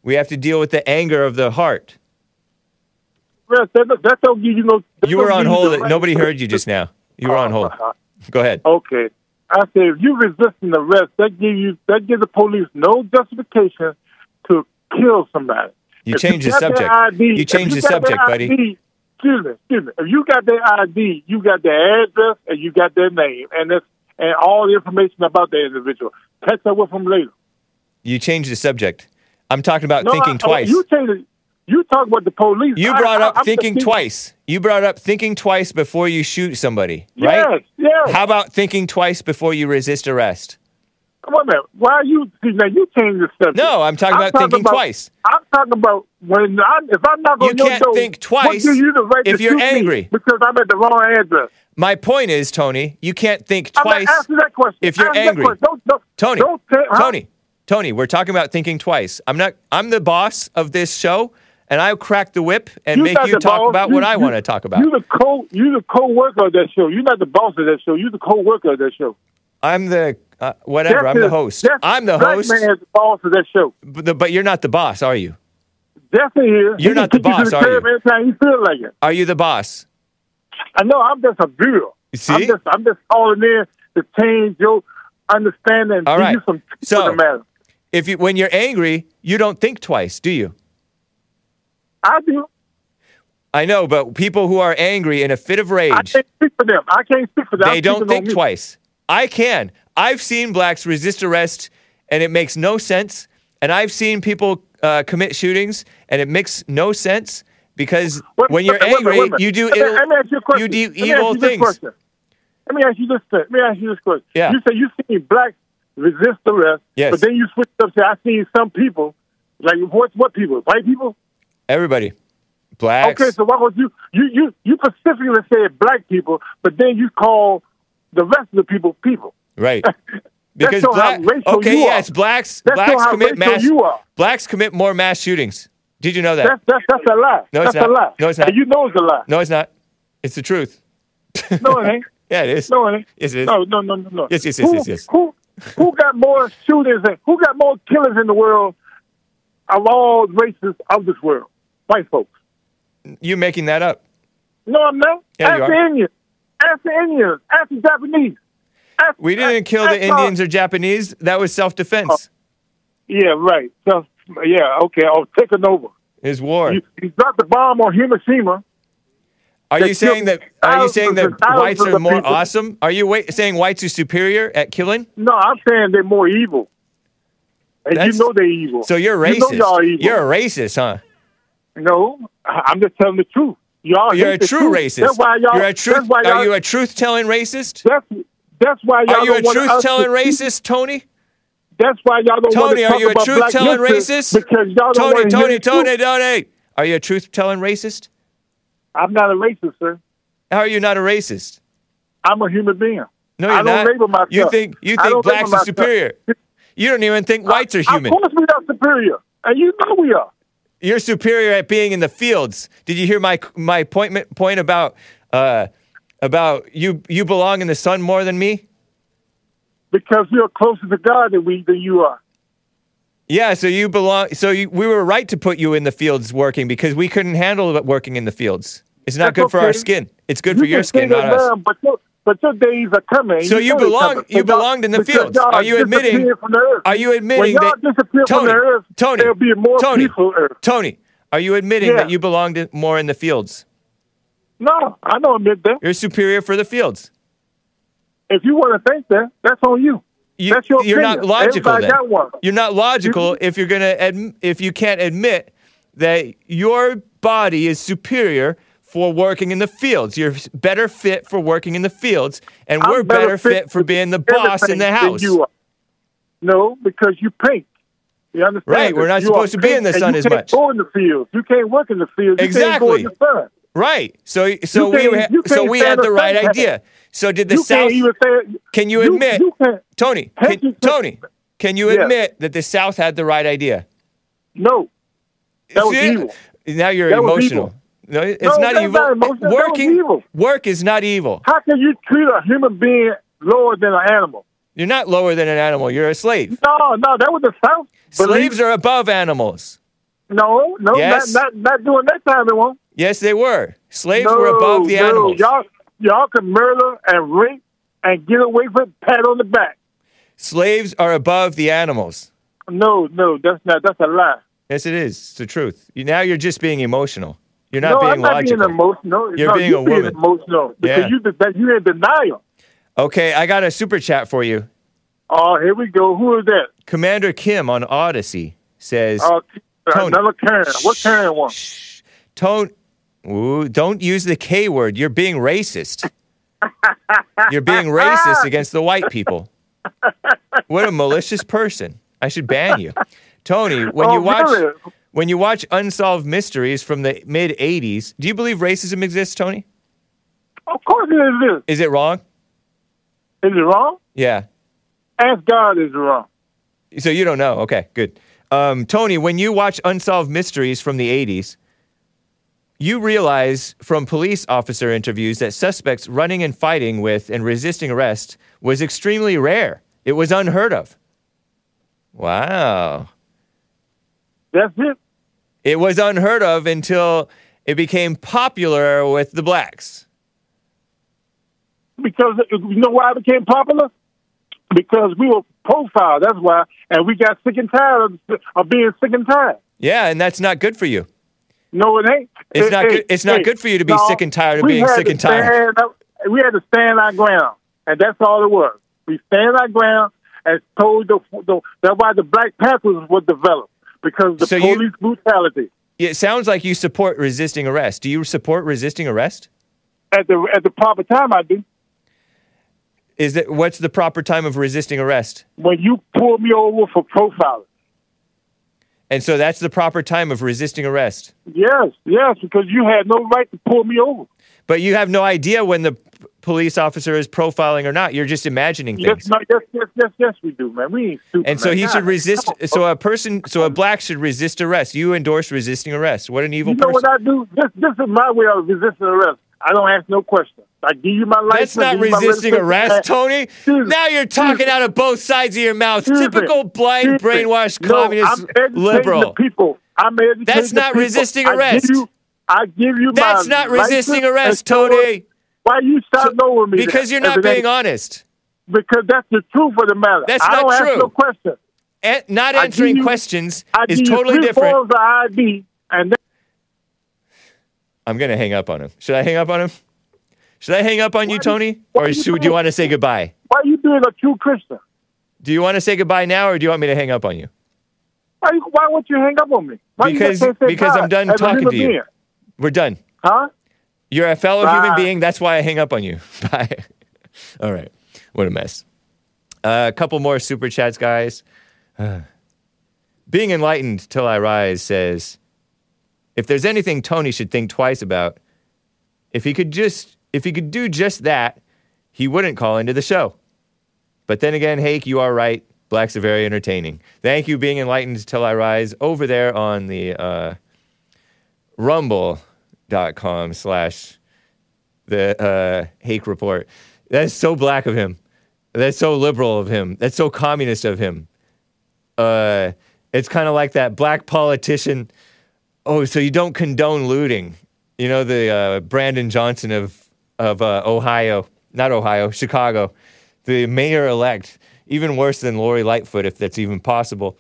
we have to deal with the anger of the heart that, you. You were on hold. Nobody heard you just now. You were on hold. Uh-huh. Go ahead. Okay. I said if you resist an arrest, that give you that gives the police no justification to kill somebody. You If changed the subject. ID You if changed the subject, buddy. Excuse me, excuse me. If you got their ID, you got their address and you got their name and that's and all the information about the individual. Catch up with them later. You changed the subject. I'm talking about No, thinking I- twice. You changed. You talk about the police. You brought I- up thinking twice. You brought up thinking twice before you shoot somebody, right? Yes, yes. How about thinking twice before you resist arrest? Come on, man. Why are you? Now you changed the subject. No, I'm talking about thinking twice. I'm talking about when I, if I'm not You on your can't door, think twice you the right if to you're angry. because I'm at the wrong address. My point is, Tony, you can't think twice. I'm asking that question. if you're angry. question. Don't, don't, Tony, don't say, huh? Tony, Tony, we're talking about thinking twice. I'm not. I'm the boss of this show, and I'll crack the whip and make you talk boss. about You- what I you- want to talk about. You the co you the co-worker of that show. You're not the boss of that show. You're the co-worker of that show. I'm the uh, whatever. I'm the host. that's I'm the black host. man is the boss of that show. But, the, but you're not the boss, are you? Definitely here. You're He not the boss, the are you? Anytime you feel like it. Are you the boss? I know. I'm just a bureau. You see? I'm just I'm just calling in to change your understanding and All right. So-. If you when you're angry, you don't think twice, do you? I do. I know, but people who are angry in a fit of rage. I can't speak for them. I can't speak for them. they I'm don't think twice. I can. I've seen blacks resist arrest, and it makes no sense. And I've seen people uh, commit shootings, and it makes no sense because Wait- when you're wait a minute, angry, wait a minute. you do Let me- ill, let me ask you a you question. do Let me ask you this things. question. Let me ask you this. Let me ask you this question. Yeah. You say you see blacks resist arrest, Yes. but then you switch up. Say I see some people, like what? What people? White people? Everybody, blacks. Okay, so why would you you you you specifically said black people, but then you call the rest of the people people? Right. Because black, okay, are. yes, blacks That show blacks commit mass you are. blacks commit more mass shootings. Did you know that? That's that's that's a lie. No, it's that's not. a lie. No, it's not. And you know it's a lie. no, it's not. It's the truth. No, it ain't. Yeah, it is. No, it ain't. Yes, it is. No, no, no, no, no. Yes, yes, yes, who, yes, yes. Who who got more shooters and who got more killers in the world of all races of this world? White folks. You making that up? No, I'm not. Yeah, you ask the. Indians. Ask the Indians. Ask the Japanese. We didn't kill the Indians or Japanese. That was self-defense. Oh, yeah, right. So, yeah, okay. I'll take it over. Is war. You, you dropped the bomb on Hiroshima. Are you saying that? Are you saying that whites are more people. awesome? Are you wait, saying whites are superior at killing? No, I'm saying they're more evil. And That's- you know they're evil. So you're You know racist. y'all evil. You're a racist, huh? No, I'm just telling the truth. Y'all You're a true truth. racist. That's why y'all. You're a truth. That's why Are you a truth-telling racist? That's that's why y'all Are you a don't want truth-telling speak- racist, Tony? That's why y'all don't want Tony, to are talk you a about black truth-telling racist? Because y'all don't Tony, want to hear Tony, Tony, truth. Tony. Are you a truth-telling racist? I'm not a racist, sir. How are you not a racist? I'm a human being. No, you're don't not. label myself. You think you think blacks are superior. You don't even think whites are human. Of course, we are not superior, and you know we are. You're superior at being in the fields. Did you hear my my point point about uh, about you you belong in the sun more than me? Because you're closer to God than we than you are. Yeah, so you belong. So you, we were right to put you in the fields working because we couldn't handle working in the fields. It's not That's good for our skin. It's good You for your skin, not us. But your, but your days are coming. So you they belong- you belonged in the fields. Are you admitting- From the earth. Are you admitting when that disappear Tony, from the earth, Tony, there'll be more Tony. Tony, are you admitting Yeah. that you belonged more in the fields? No, I don't admit that. You're superior for the fields. If you want to think that, that's on you. You, that's your you're not logical. Everybody Then. one. You're not logical if you're gonna adm- if you can't admit that your body is superior for working in the fields. You're better fit for working in the fields, and I'm we're better fit for being the boss in the house. No, because you paint. You understand? Right, we're not You supposed to be in the sun you can't much. Go in the fields. You can't work in the fields. You Exactly. Can't go in the sun. Right. So so we can't- ha- you so we had the right idea. So did the you South? say. Can you you- admit, you Tony? You Tony, can you admit that the South had the right idea? No, that was See? evil. Now you're That emotional. No, it's No, not evil. not emotional. Working evil. work is not evil. How can you treat a human being lower than an animal? You're not lower than an animal. You're a slave. No, no, that was the South. Slaves are above animals. No, no, Yes. not, not not during that time. They won't. Yes, they were. Slaves no, were above the no. animals. Y'all, y'all can murder and rape and get away with a pat on the back. Slaves are above the animals. No, no, that's not. That's a lie. Yes, it is. It's the truth. You, now you're just being emotional. You're not no, being I'm not logical. being emotional. You're no, being you a being woman. emotional because Yeah. you that you in denial. Okay, I got a super chat for you. Oh, here we go. Who is that? Commander Kim on Odysee says, Uh, Tony. another Karen. What Karen want? Tone, ooh, don't use the K word. You're being racist. You're being racist against the white people. What a malicious person. I should ban you. Tony, when Oh, you watch really? when you watch Unsolved Mysteries from the mid 80s, do you believe racism exists, Tony? Of course it is. Is it wrong? Is it wrong? Yeah. Ask God is wrong. So you don't know. Okay, good. Um, Tony, when you watch Unsolved Mysteries from the 80s, you realize from police officer interviews that suspects running and fighting with and resisting arrest was extremely rare. It was unheard of. Wow. That's it. It was unheard of until it became popular with the blacks. Because you know why it became popular? Because we were profiled. That's why, and we got sick and tired of, of being sick and tired. Yeah, and that's not good for you. No, it ain't. It's Hey, not good- it's not hey, good for you to be no, sick and tired of being sick and tired. up- we had to stand our ground, and that's all it was. We stand our ground and told the, the that's why the Black Panthers were developed because of the So you- police brutality. It sounds like you support resisting arrest. Do you support resisting arrest? At the at the proper time, I do. Is that what's the proper time of resisting arrest? When you pull me over for profiling. And so that's the proper time of resisting arrest. Yes, yes, because you had no right to pull me over. But you have no idea when the police officer is profiling or not. You're just imagining Yes, things. no, yes, yes, yes, yes, we do, man. We ain't stupid. And so man. he should resist. So a person, so a black should resist arrest. You endorse resisting arrest. What an evil You know person. what I do? This this is my way of resisting arrest. I don't ask no questions. I give you my life. That's not I give you my resisting arrest, Tony. Now you're talking out of both sides of your mouth. Typical blind, brainwashed No, communist I'm educating liberal. The people. I'm That's not people. resisting I arrest. Give you, I give you That's not resisting arrest. Tony. Why you stop over me? Because then? you're not being honest. Because that's the truth of the matter. That's I not don't true. Ask no question. And not I answering you- questions I is give you totally different. ID, I'm gonna hang up on him. Should I hang up on him? Should I hang up on you, Tony, or should, do you want to say goodbye? why are you being a true Christian? Do you want to say goodbye now, or do you want me to hang up on you? Why, you- why won't you hang up on me? Why Because- say because bye I'm done talking to you. being? We're done. Huh? You're a fellow human being. That's why I hang up on you. Bye. All right. What a mess. Uh, a couple more super chats, guys. Being enlightened till I rise says, if there's anything Tony should think twice about, if he could just, if he could do just that, he wouldn't call into the show. But then again, Hake, you are right. Blacks are very entertaining. Thank you, being enlightened till I rise, over there on the uh, rumble.com slash the uh, Hake report. That's so black of him. That's so liberal of him. That's so communist of him. Uh, it's kind of like that black politician. Oh, so you don't condone looting? You know the uh, Brandon Johnson of of uh, Ohio, not Ohio, Chicago, the mayor elect. Even worse than Lori Lightfoot, if that's even possible.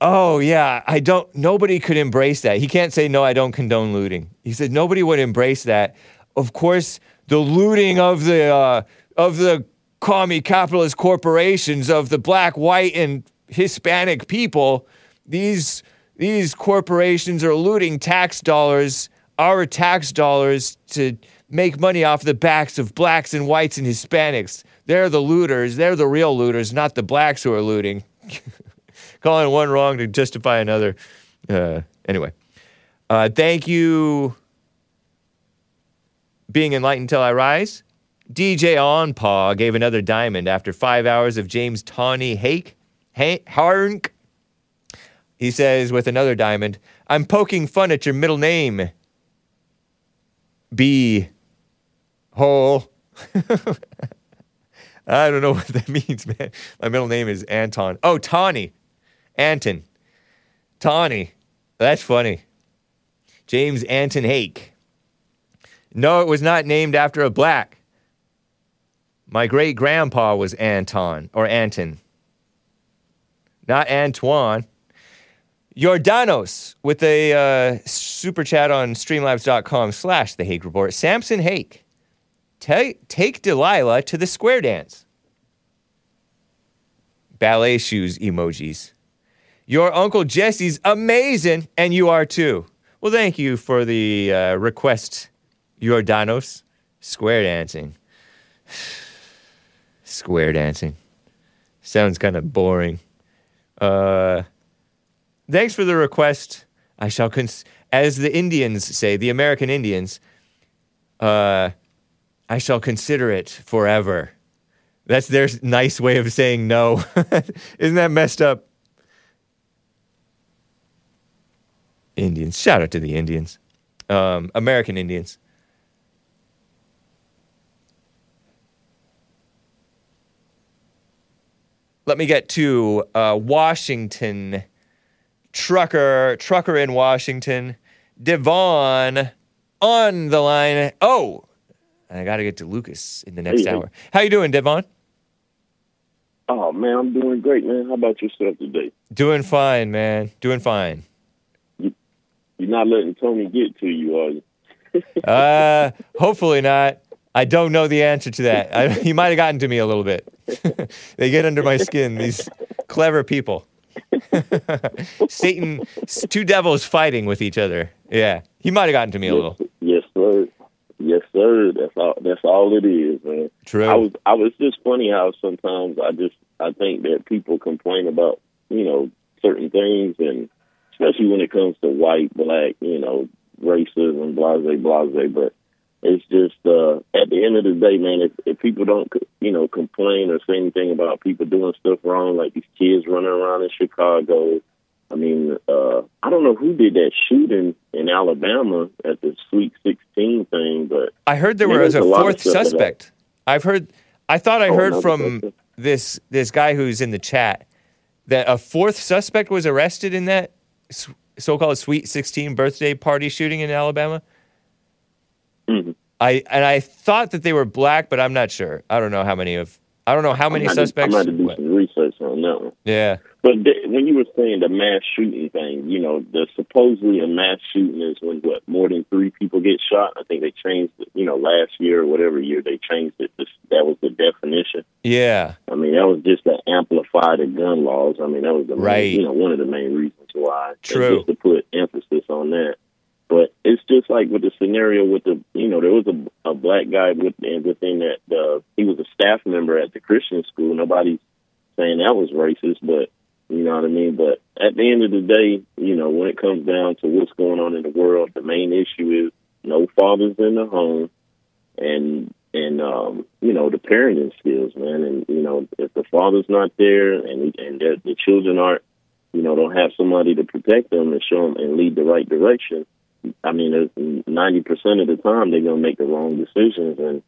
Oh yeah, I don't. Nobody could embrace that. He can't say no. I don't condone looting. He said nobody would embrace that. Of course, the looting of the uh, of the commie capitalist corporations of the black, white, and Hispanic people. These these corporations are looting tax dollars, our tax dollars, to make money off the backs of blacks and whites and Hispanics. They're the looters. They're the real looters, not the blacks who are looting. Calling one wrong to justify another. Uh, anyway, uh, thank you. Being enlightened till I rise. DJ On Paw gave another diamond after five hours of James Tawny Hake. Hey, Harnk. He says with another diamond, I'm poking fun at your middle name. B. Hole. I don't know what that means, man. My middle name is Anton. Oh, Tawny. Anton. Tawny. That's funny. James Anton Hake. No, it was not named after a black. My great grandpa was Anton or Anton, not Antoine. Jordanos with a uh, super chat on streamlabs.com slash the Hake Report. Samson Hake. Take, take Delilah to the square dance. Ballet shoes emojis. Your Uncle Jesse's amazing, and you are too. Well, thank you for the uh, request, Jordanos. Square dancing. Square dancing. Sounds kind of boring. Uh, thanks for the request. I shall, cons- as the Indians say, the American Indians, uh, I shall consider it forever. That's their nice way of saying no. Isn't that messed up? Indians. Shout out to the Indians. Um, American Indians. Let me get to uh, Washington. Trucker, trucker in Washington. Devon on the line. Oh, I got to get to Lucas in the next Hey, hey. hour. How you doing, Devon? Oh man, I'm doing great, man. How about yourself today? Doing fine, man. Doing fine. You're not letting Tony get to you, are you? Uh, hopefully not. I don't know the answer to that. I, he might have gotten to me a little bit. they get under my skin. These clever people. Satan, two devils fighting with each other. Yeah, he might have gotten to me a little. Yes, sir. Yes, sir. That's all. That's all it is, man. True. I was. I was just funny how sometimes I just I think that people complain about you know certain things, and especially when it comes to white, black, you know, racism, blase, blase. But it's just uh, at the end of the day, man. If, if people don't you know complain or say anything about people doing stuff wrong, like these kids running around in Chicago. I mean, uh, I don't know who did that shooting in Alabama at the Sweet 16 thing, but I heard there Yeah, was a a fourth suspect. I've heard. I thought I Oh, heard from this this guy who's in the chat that a fourth suspect was arrested in that so-called Sweet 16 birthday party shooting in Alabama. Mm-hmm. I and I thought that they were black, but I'm not sure. I don't know how many of. I don't know how many I'm suspects. I'm going to do some research on that one. Yeah. But th- when you were saying the mass shooting thing, you know, the supposedly a mass shooting is when what more than three people get shot. I think they changed it. You know, last year or whatever year they changed it. This, that was the definition. Yeah. I mean, that was just to amplify the gun laws. I mean, that was the main, Right. you know one of the main reasons why. True. Just to put emphasis on that. But it's just like with the scenario with the, you know, there was a, a black guy with, and within that, uh, he was a staff member at the Christian school. Nobody's saying that was racist, but you know what I mean. But at the end of the day, you know, when it comes down to what's going on in the world, the main issue is no fathers in the home, and and um, you know the parenting skills, man. And you know if the father's not there, and and the children aren't, you know, don't have somebody to protect them and show them and lead the right direction. I mean, ninety percent of the time they're gonna make the wrong decisions, and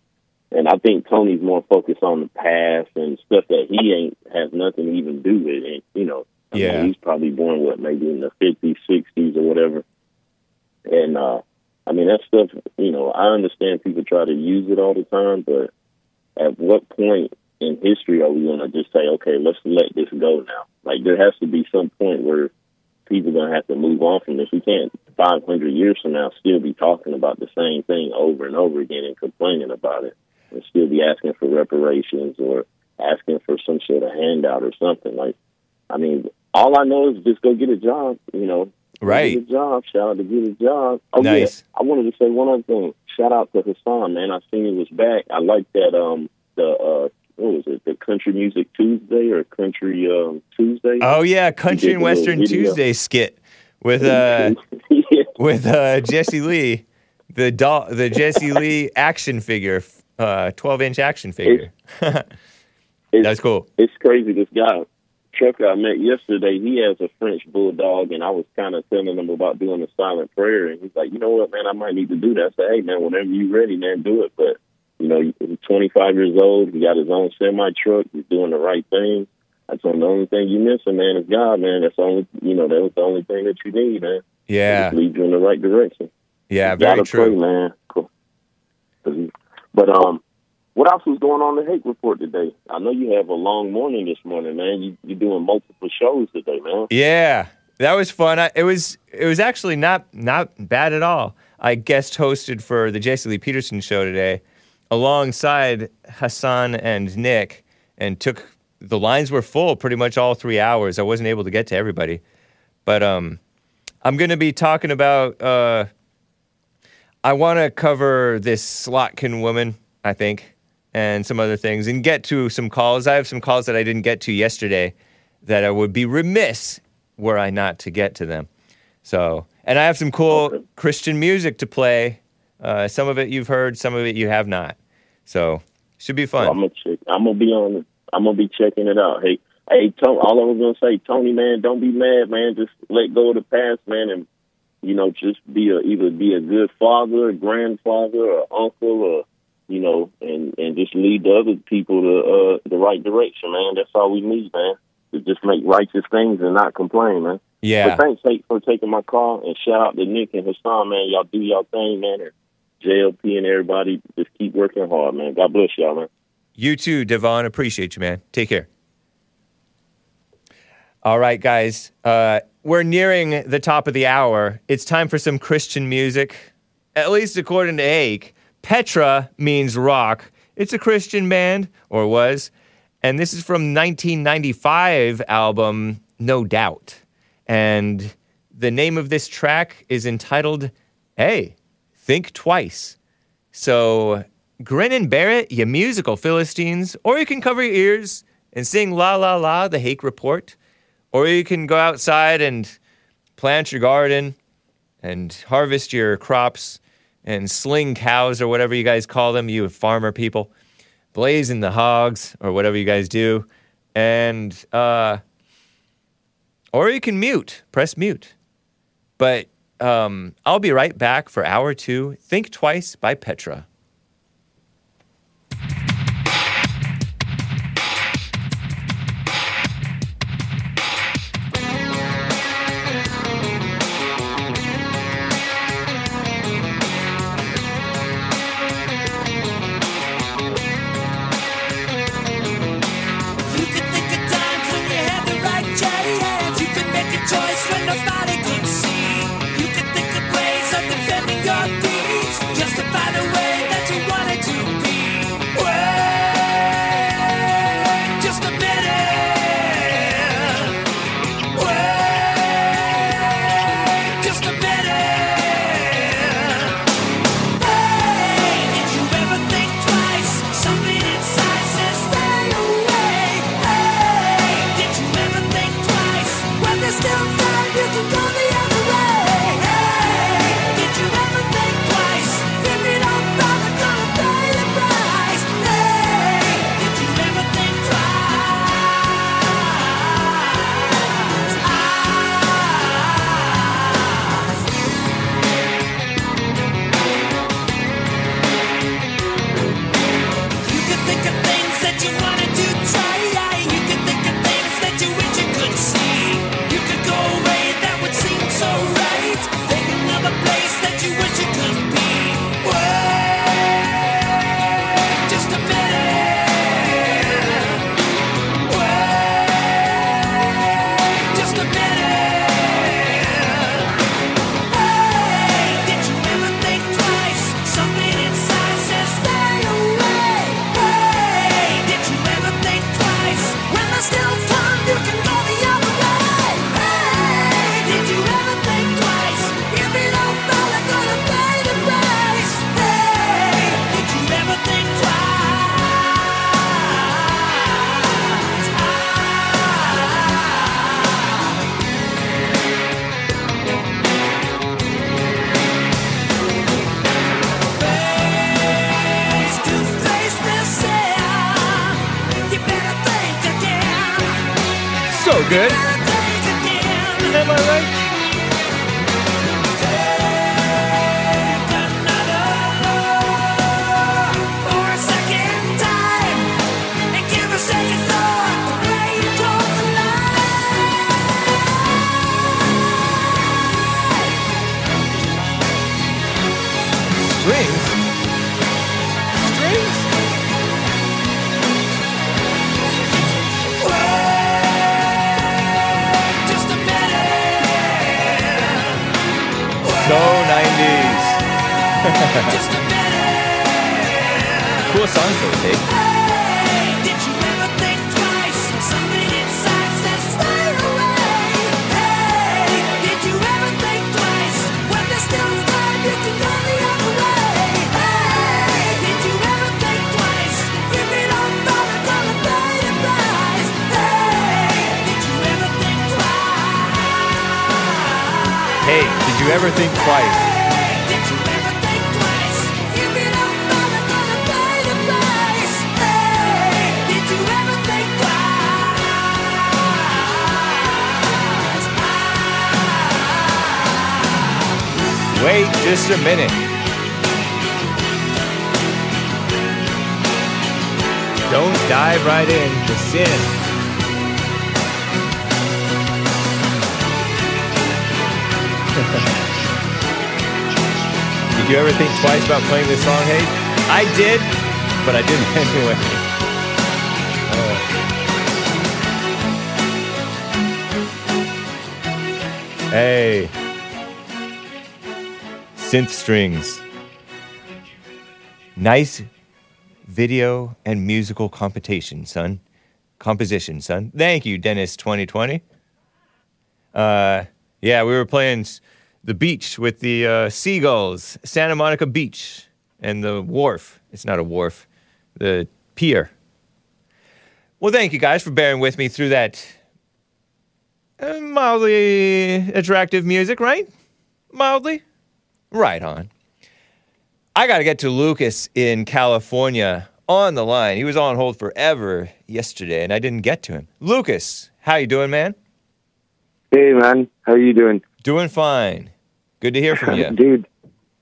and I think Tony's more focused on the past and stuff that he ain't has nothing to even do with it. You know, I mean, Yeah. he's probably born what maybe in the fifties, sixties, or whatever. And uh I mean that stuff. You know, I understand people try to use it all the time, but at what point in history are we going to just say, okay, let's let this go now? Like there has to be some point where people are going to have to move on from this. We can't 500 years from now still be talking about the same thing over and over again and complaining about it. and still be asking for reparations or asking for some sort of handout or something. Like, I mean, all I know is just go get a job. You know, Right. Get a job. Shout out to get a job. Oh Nice. yeah, I wanted to say one other thing. Shout out to Hassan, man. I seen he was back. I like that. Um, the uh, what was it? The Country Music Tuesday or Country um Tuesday? Oh yeah, Country and Western. Tuesday skit with uh yeah. with uh Jesse Lee, the doll, the Jesse Lee action figure, uh, twelve inch action figure. That's cool. It's crazy. This guy, trucker I met yesterday, he has a French bulldog, and I was kind of telling him about doing a silent prayer, and he's like, you know what, man, I might need to do that. I said, hey, man, whenever you're ready, man, do it. But you know, he's 25 years old. He got his own semi truck. He's doing the right thing. I told him the only thing you missing, man, is God, man. That's the only, you know, that was the only thing that you need, man. Yeah, lead you in the right direction. yeah, You very true. Pray, man. Cool. But um, what else was going on in the Hake report today? I know you have a long morning this morning, man. You you're doing multiple shows today, man. Yeah, that was fun. I, it was it was actually not not bad at all. I guest hosted for the Jesse Lee Peterson show today, alongside Hassan and Nick, and took the lines were full pretty much all three hours. I wasn't able to get to everybody, but um, I'm going to be talking about. Uh, I want to cover this Slotkin woman, I think, and some other things, and get to some calls. I have some calls that I didn't get to yesterday that I would be remiss were I not to get to them. So, and I have some cool Christian music to play. Uh, some of it you've heard, some of it you have not. So, should be fun. So I'm gonna check. I'm gonna be on. I'm gonna be checking it out. Hey, hey, Tony. All I was gonna say, Tony, man, don't be mad, man. Just let go of the past, man, and you know, just be a either be a good father, a grandfather, or uncle, or you know, and and just lead the other people to uh, the right direction, man. That's all we need, man. To just make righteous things and not complain, man. yeah. But thanks, Nate, for taking my call, and shout out to Nick and Hassan, man. Y'all do y'all thing, man. And JLP and everybody, just keep working hard, man. God bless y'all, man. You too, Devon. Appreciate you, man. Take care. All right, guys. Uh, we're nearing the top of the hour. It's time for some Christian music. At least according to Ake, Petra means rock. It's a Christian band, or was. And this is from 1995 album, No Doubt. And the name of this track is entitled, Hey, Think Twice. So grin and bear it, you musical Philistines, or you can cover your ears and sing La La La, the Hake Report, or you can go outside and plant your garden and harvest your crops and sling cows or whatever you guys call them, you farmer people, blazing the hogs or whatever you guys do, and uh, or you can mute, press mute. But um, I'll be right back for hour two. Think Twice by Petra. Song, Hey? I did, but I didn't anyway. Oh. Hey. Synth strings. Nice video and musical composition, son. Composition, son. Thank you, Dennis 2020. Uh, yeah, we were playing the beach with the uh, seagulls, Santa Monica Beach, and the wharf. It's not a wharf, the pier. Well, thank you guys for bearing with me through that uh, mildly attractive music, right? Mildly? Right on. I got to get to Lucas in California on the line. He was on hold forever yesterday, and I didn't get to him. Lucas, how you doing, man? Hey man, how you doing? Doing fine. Good to hear from you. Dude,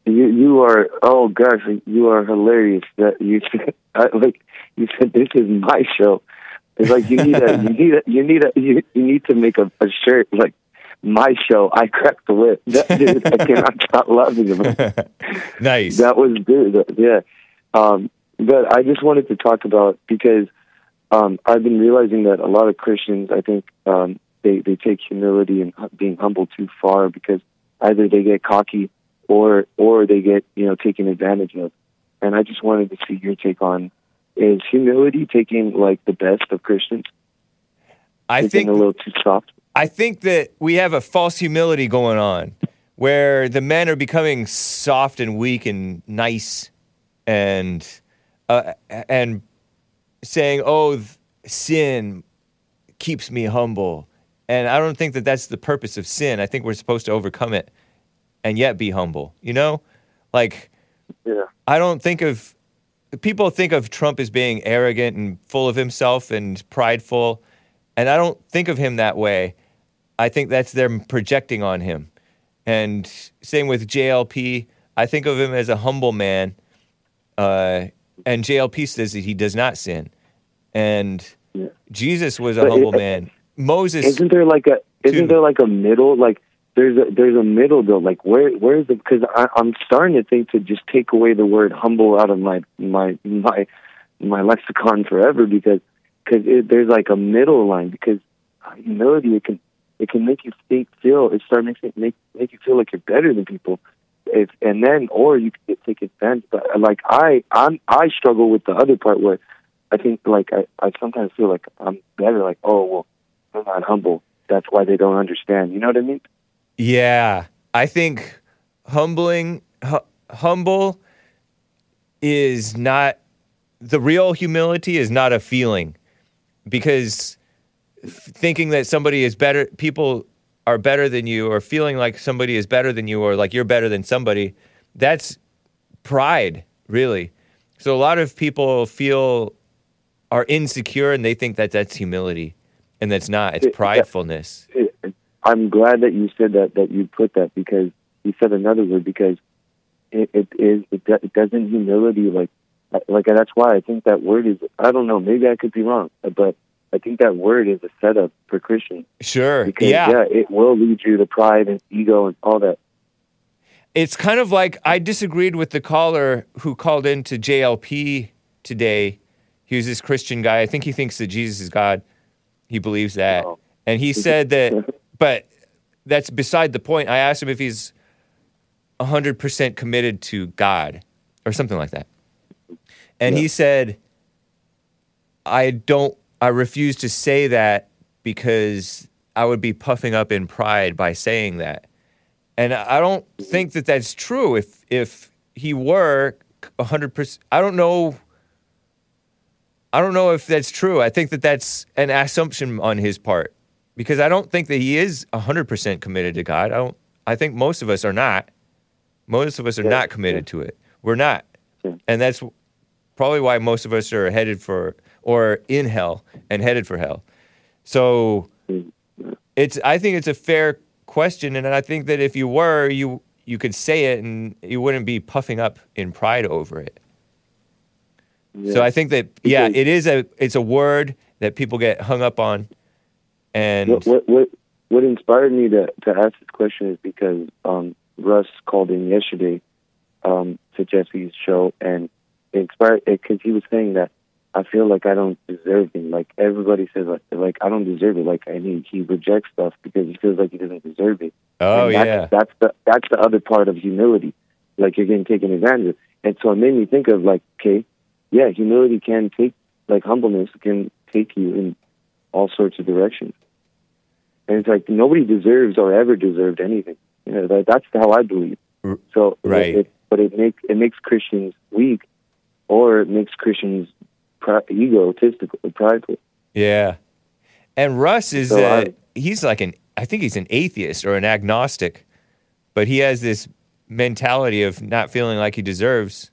you you are oh gosh, you are hilarious. That you I, like you said this is my show. It's like you need a you need a you need a you, you need to make a, a shirt like my show. I cracked the whip. That dude, I cannot stop loving him. nice. That was good. Yeah. Um, but I just wanted to talk about because um, I've been realizing that a lot of Christians, I think, um, they they take humility and being humble too far because either they get cocky or or they get you know taken advantage of. And I just wanted to see your take on is humility taking like the best of Christians? I Taking think a little too soft. I think that we have a false humility going on where the men are becoming soft and weak and nice and uh, and saying, "Oh, sin keeps me humble." And I don't think that that's the purpose of sin. I think we're supposed to overcome it and yet be humble. You know? Like Yeah. I don't think of people think of Trump as being arrogant and full of himself and prideful, and I don't think of him that way. I think that's them projecting on him. And same with JLP. I think of him as a humble man, uh, and JLP says that he does not sin. And Jesus was a But humble it- man. Moses. Isn't there like a isn't there like a middle like there's a there's a middle though like where where's the because I I'm starting to think to just take away the word humble out of my my my my lexicon forever because because there's like a middle line because humility it can it can make you think feel it start makes it make make you feel like you're better than people if and then or you can take offense but uh, like I I'm I struggle with the other part where I think like I I sometimes feel like I'm better like oh well they're not humble. That's why they don't understand. You know what I mean? Yeah, I think humbling, hu- humble is not the real humility is not a feeling because thinking that somebody is better, people are better than you, or feeling like somebody is better than you, or like you're better than somebody, that's pride, really. So a lot of people feel are insecure and they think that that's humility. and that's not. It's pridefulness. it, I'm glad that you said that that you put that because you said another word because it, it is it, it doesn't humility like like that's why I think that word is I don't know maybe I could be wrong but I think that word is a setup for Christians Sure. because yeah. yeah it will lead you to pride and ego and all that It's kind of like I disagreed with the caller who called in to JLP today. He was this Christian guy. I think he thinks that Jesus is God. He believes that. Oh. And he said that, but that's beside the point. I asked him if he's 100% committed to God or something like that. And he said, I don't, I refuse to say that because I would be puffing up in pride by saying that. And I don't think that that's true. If if he were hundred percent, I don't know. I don't know if that's true. I think that that's an assumption on his part because I don't think that he is hundred percent committed to God. I don't. I think most of us are not. Most of us are not committed to it. We're not, and that's probably why most of us are headed for or in hell and headed for hell. So mm-hmm. it's I think it's a fair question, and I think that if you were, you you could say it, and you wouldn't be puffing up in pride over it. So I think that yeah, it is a it's a word that people get hung up on, and what what what, what inspired me to, to ask this question is because um, Russ called in yesterday um, to Jesse's show, and it inspired because he was saying that I feel like I don't deserve him. Like everybody says, like, like I don't deserve it. Like I he, he rejects stuff because he feels like he doesn't deserve it. oh And that's, yeah, that's the that's the other part of humility. Like you're getting taken advantage of. And so it made me think of like, okay, yeah, humility can take like humbleness can take you in all sorts of directions. And it's like nobody deserves or ever deserved anything. You know, that, that's how I believe. So right. it, but it makes it makes Christians weak, or it makes Christians pri- egotistical, prideful. yeah. And Russ is So uh, I- he's like an I think he's an atheist or an agnostic, but he has this mentality of not feeling like he deserves,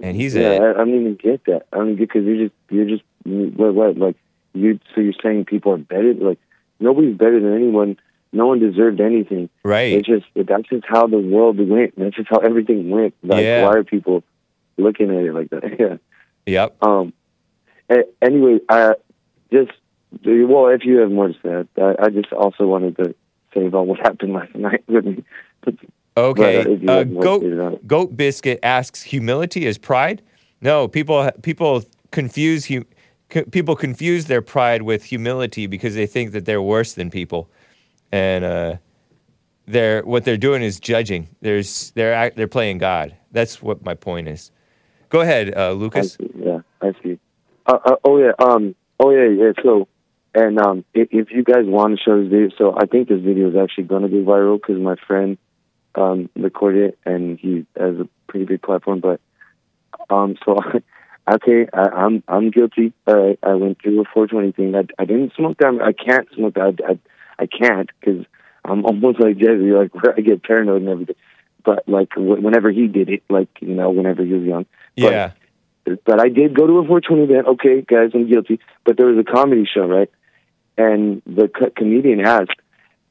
and he's yeah, a I, I don't even get that. I don't get because you're just you're just what, what like you. So you're saying people are better? Like nobody's better than anyone. No one deserved anything. right. It's just that's just how the world went. That's just how everything went. Like Yeah. why are people looking at it like that? yeah. Yep. Um. Anyway, I just well, if you have more to say, I, I just also wanted to say about what happened last night with me. Okay. But, uh, uh, have more to say about goat, goat biscuit asks humility is pride. No, people people confuse hu- people confuse their pride with humility because they think that they're worse than people, and uh, they're what they're doing is judging. There's they're they're playing God. That's what my point is. Go ahead, uh, I Lucas. see. Yeah, I see. Uh, uh, oh yeah. Um. Oh yeah. Yeah. So, and um, if, if you guys want to show this video, so I think this video is actually going to be viral because my friend um recorded it and he has a pretty big platform. But um, so okay, I, I'm I'm guilty. All right, I went through a 420 thing. I, I didn't smoke that. I can't smoke that. I I, I can't because I'm almost like Jesse, like where I get paranoid and everything. But like w- whenever he did it, like you know, whenever he was young. But- Yeah. but I did go to a 420 event. Okay, guys, I'm guilty. But there was a comedy show, right? And the co- comedian asked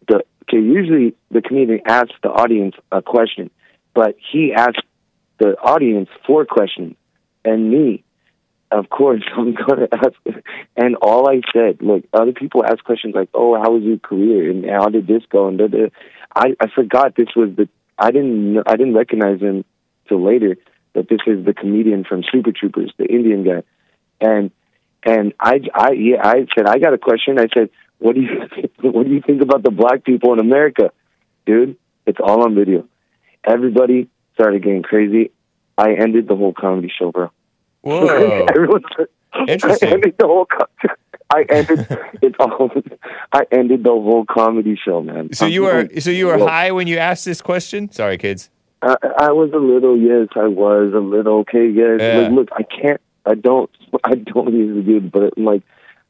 the. Okay, usually the comedian asks the audience a question, but he asked the audience four questions, and me, of course, I'm going to ask. And all I said, look, other people ask questions like, "Oh, how was your career?" and "How did this go?" And da, da. I I forgot this was the. I didn't I didn't recognize him till later that this is the comedian from Super Troopers, the Indian guy, and and I I yeah I said I got a question. I said, what do you what do you think about the black people in America, dude? It's all on video. Everybody started getting crazy. I ended the whole comedy show, bro. Whoa. Interesting. I ended the whole. Co- I ended it's all. I ended the whole comedy show, man. So you were so you were high when you asked this question. Sorry, kids. I, I was a little, yes, I was a little. Okay, yes. Yeah. look, look, I can't, I don't, I don't usually do, it, but I'm like,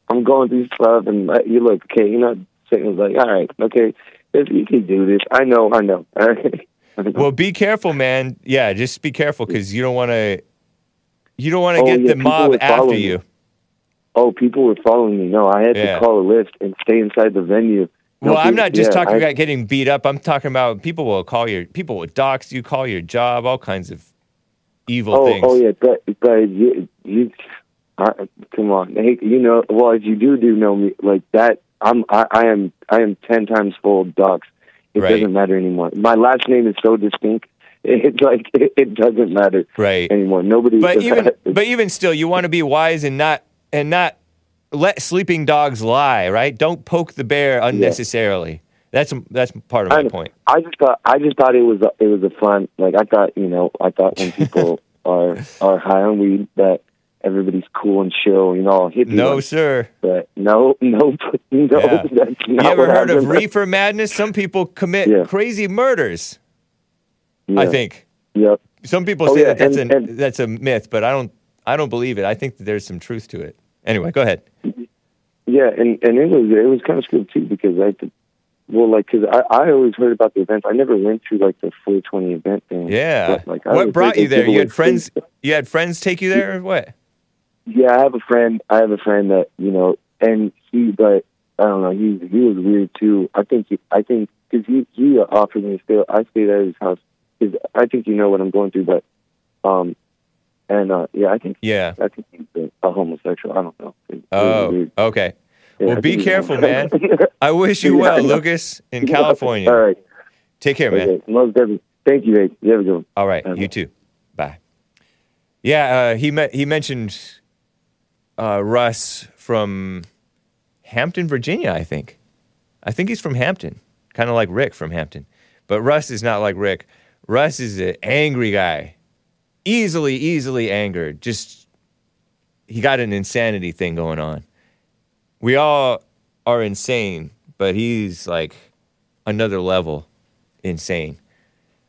I'm going through stuff, and uh, you look, okay, you know, saying like, all right, okay, if you can do this, I know, I know, all right. Well, be careful, man. Yeah, just be careful because you don't want to. You don't want to Oh, get yeah, the mob after you. me. oh, people were following me. No, I had Yeah. to call a Lyft and stay inside the venue. No, Well, I'm not just yeah, talking I- about getting beat up. I'm talking about people will call your people will dox you, call your job, all kinds of evil oh, things. Oh yeah, but but you, you I, come on, hey, you know. Well, if you do do know me like that, I'm I, I am I am ten times full of docs. It Right. doesn't matter anymore. My last name is so distinct. It's like it, it doesn't matter right anymore. Nobody. But even but even still, you want to be wise and not and not let sleeping dogs lie. Right? Don't poke the bear unnecessarily. That's that's part of my I, point. I just thought I just thought it was a, it was a fun like I thought you know I thought when people are are high on weed that everybody's cool and chill you know hippie No, sir. but no no no Yeah. that's not You ever heard of reefer madness? Some people commit Yeah. crazy murders. I think. Yep. Some people Oh, say yeah, that that's and- a and- that's a myth, but I don't I don't believe it. I think that there's some truth to it. Anyway, go ahead. Yeah, and and it was it was kind of screwed too because I well like because I I always heard about the events. I never went to like the 420 event thing. Yeah. But, like, I what brought you there? You had friends. You had friends take you there, or what? Yeah, I have a friend. I have a friend that you know, and he, but I don't know. He he was weird too. I think he, I think because he he offered me to stay. I stayed at his house. Cause I think you know what I'm going through, but um, and uh, yeah, I think Yeah. I think he's a, homosexual. I don't know. Oh, okay. Yeah, well, be careful, man. I wish you well. Lucas, in. California. All right. Take care, man. Okay. Most definitely. Thank you, Abe. You have a good one. All right, you too. Bye. Yeah, uh, he me- he mentioned uh, Russ from Hampton, Virginia. I think. I think he's from Hampton, kind of like Rick from Hampton. But Russ is not like Rick. Russ is an angry guy, easily, easily angered. Just he got an insanity thing going on. We all are insane, but he's like another level insane.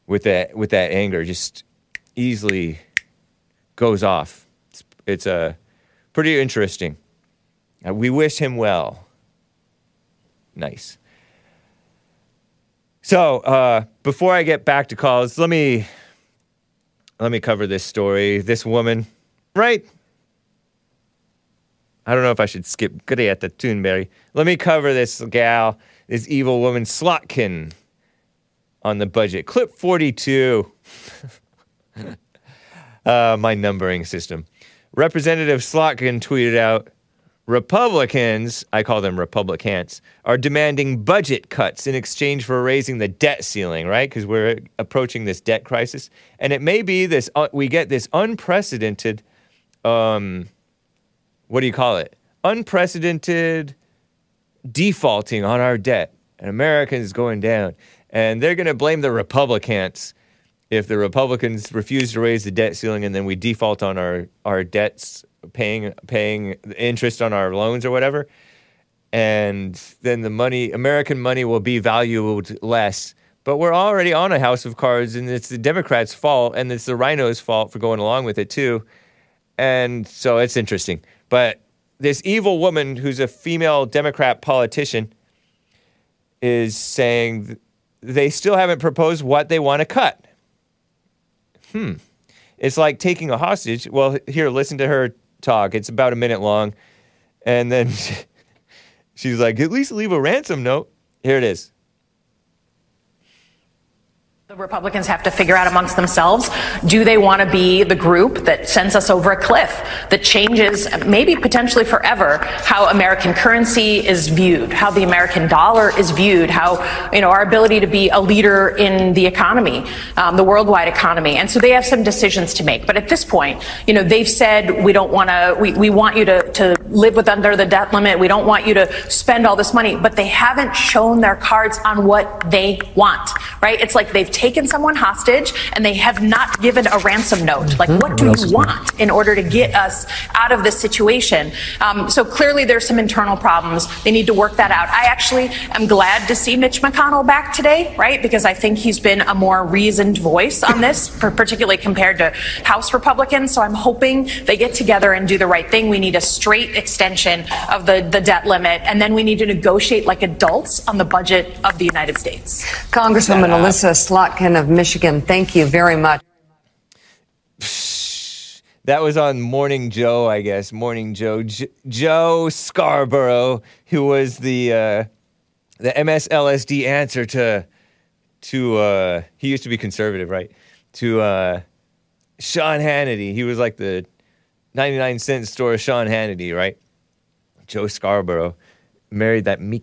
With that with that anger just easily goes off. It's, it's uh, pretty interesting. Uh, we wish him well. Nice so uh, before i get back to calls let me let me cover this story this woman right I don't know if I should skip. The Toonberry. Let me cover this gal, this evil woman, Slotkin, on the budget. Clip 42. uh, my numbering system. Representative Slotkin tweeted out Republicans, I call them Republicans, are demanding budget cuts in exchange for raising the debt ceiling, right? Because we're approaching this debt crisis. And it may be this, uh, we get this unprecedented, um, what do you call it? Unprecedented defaulting on our debt. And America is going down. And they're going to blame the Republicans if the Republicans refuse to raise the debt ceiling and then we default on our, our debts, paying, paying interest on our loans or whatever. And then the money, American money, will be valued less. But we're already on a house of cards, and it's the Democrats' fault, and it's the RINOs' fault for going along with it, too. And so it's interesting. But this evil woman who's a female Democrat politician is saying they still haven't proposed what they want to cut. Hmm. It's like taking a hostage. Well, here, listen to her talk. It's about a minute long. And then she's like, at least leave a ransom note. Here it is. The Republicans have to figure out amongst themselves do they want to be the group that sends us over a cliff, that changes, maybe potentially forever, how American currency is viewed, how the American dollar is viewed, how you know our ability to be a leader in the economy, um, the worldwide economy. And so they have some decisions to make. But at this point, you know, they've said we don't want to, we, we want you to, to live with under the debt limit. We don't want you to spend all this money, but they haven't shown their cards on what they want, right? It's like they've taken someone hostage and they have not given a ransom note. Like, what do you want in order to get us out of this situation? Um, so clearly there's some internal problems. They need to work that out. I actually am glad to see Mitch McConnell back today, right? Because I think he's been a more reasoned voice on this, particularly compared to House Republicans. So I'm hoping they get together and do the right thing. We need a straight extension of the, the debt limit, and then we need to negotiate like adults on the budget of the United States. Congresswoman Elissa Of Michigan, thank you very much. that was on Morning Joe, I guess. Morning Joe, J- Joe Scarborough, who was the uh, the MSLSD answer to to uh, he used to be conservative, right? To uh, Sean Hannity. He was like the 99 cent store Sean Hannity, right? Joe Scarborough married that Mi-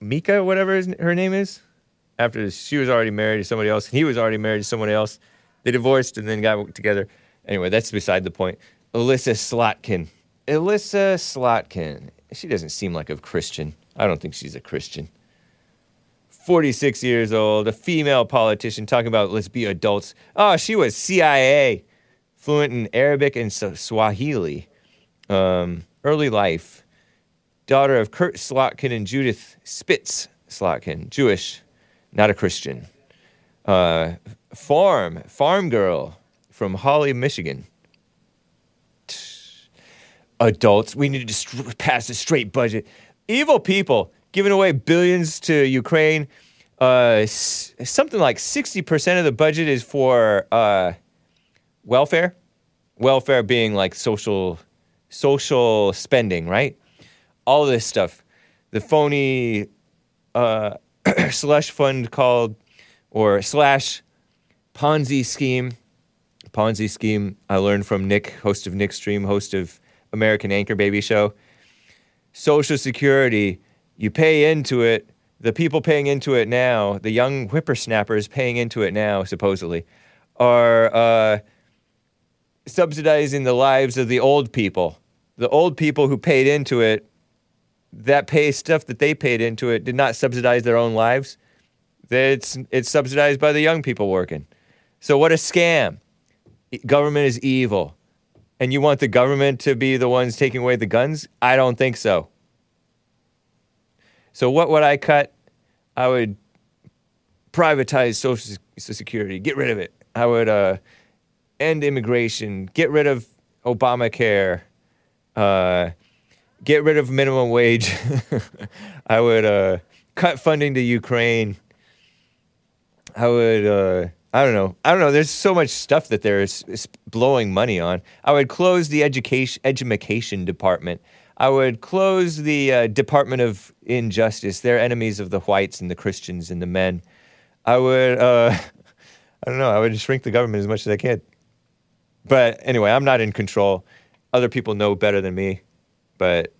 Mika, whatever his, her name is. After she was already married to somebody else, and he was already married to someone else. They divorced and then got together. Anyway, that's beside the point. Elissa Slotkin. Elissa Slotkin. She doesn't seem like a Christian. I don't think she's a Christian. 46 years old, a female politician talking about let's be adults. Oh, she was CIA, fluent in Arabic and Swahili. Um, early life, daughter of Kurt Slotkin and Judith Spitz Slotkin, Jewish, not a Christian. Uh, farm, farm girl from Holly, Michigan. Adults, we need to str- pass a straight budget. Evil people giving away billions to Ukraine. Uh, s- something like 60% of the budget is for uh, welfare. Welfare being like social social spending, right? All this stuff. The phony uh, slush fund called or slash Ponzi scheme. Ponzi scheme I learned from Nick, host of Nickstream, host of American Anchor Baby Show. Social Security, you pay into it. The people paying into it now, the young whippersnappers paying into it now, supposedly, are uh, subsidizing the lives of the old people. The old people who paid into it, that pay stuff that they paid into it did not subsidize their own lives. It's, it's subsidized by the young people working. So, what a scam. Government is evil. And you want the government to be the ones taking away the guns? I don't think so. So, what would I cut? I would privatize Social Security, get rid of it. I would uh, end immigration, get rid of Obamacare, uh, get rid of minimum wage. I would uh, cut funding to Ukraine. I would, uh, I don't know. I don't know. There's so much stuff that they're blowing money on. I would close the education, education department. I would close the uh, Department of Injustice. They're enemies of the whites and the Christians and the men. I would, uh, I don't know. I would shrink the government as much as I can. But anyway, I'm not in control. Other people know better than me, but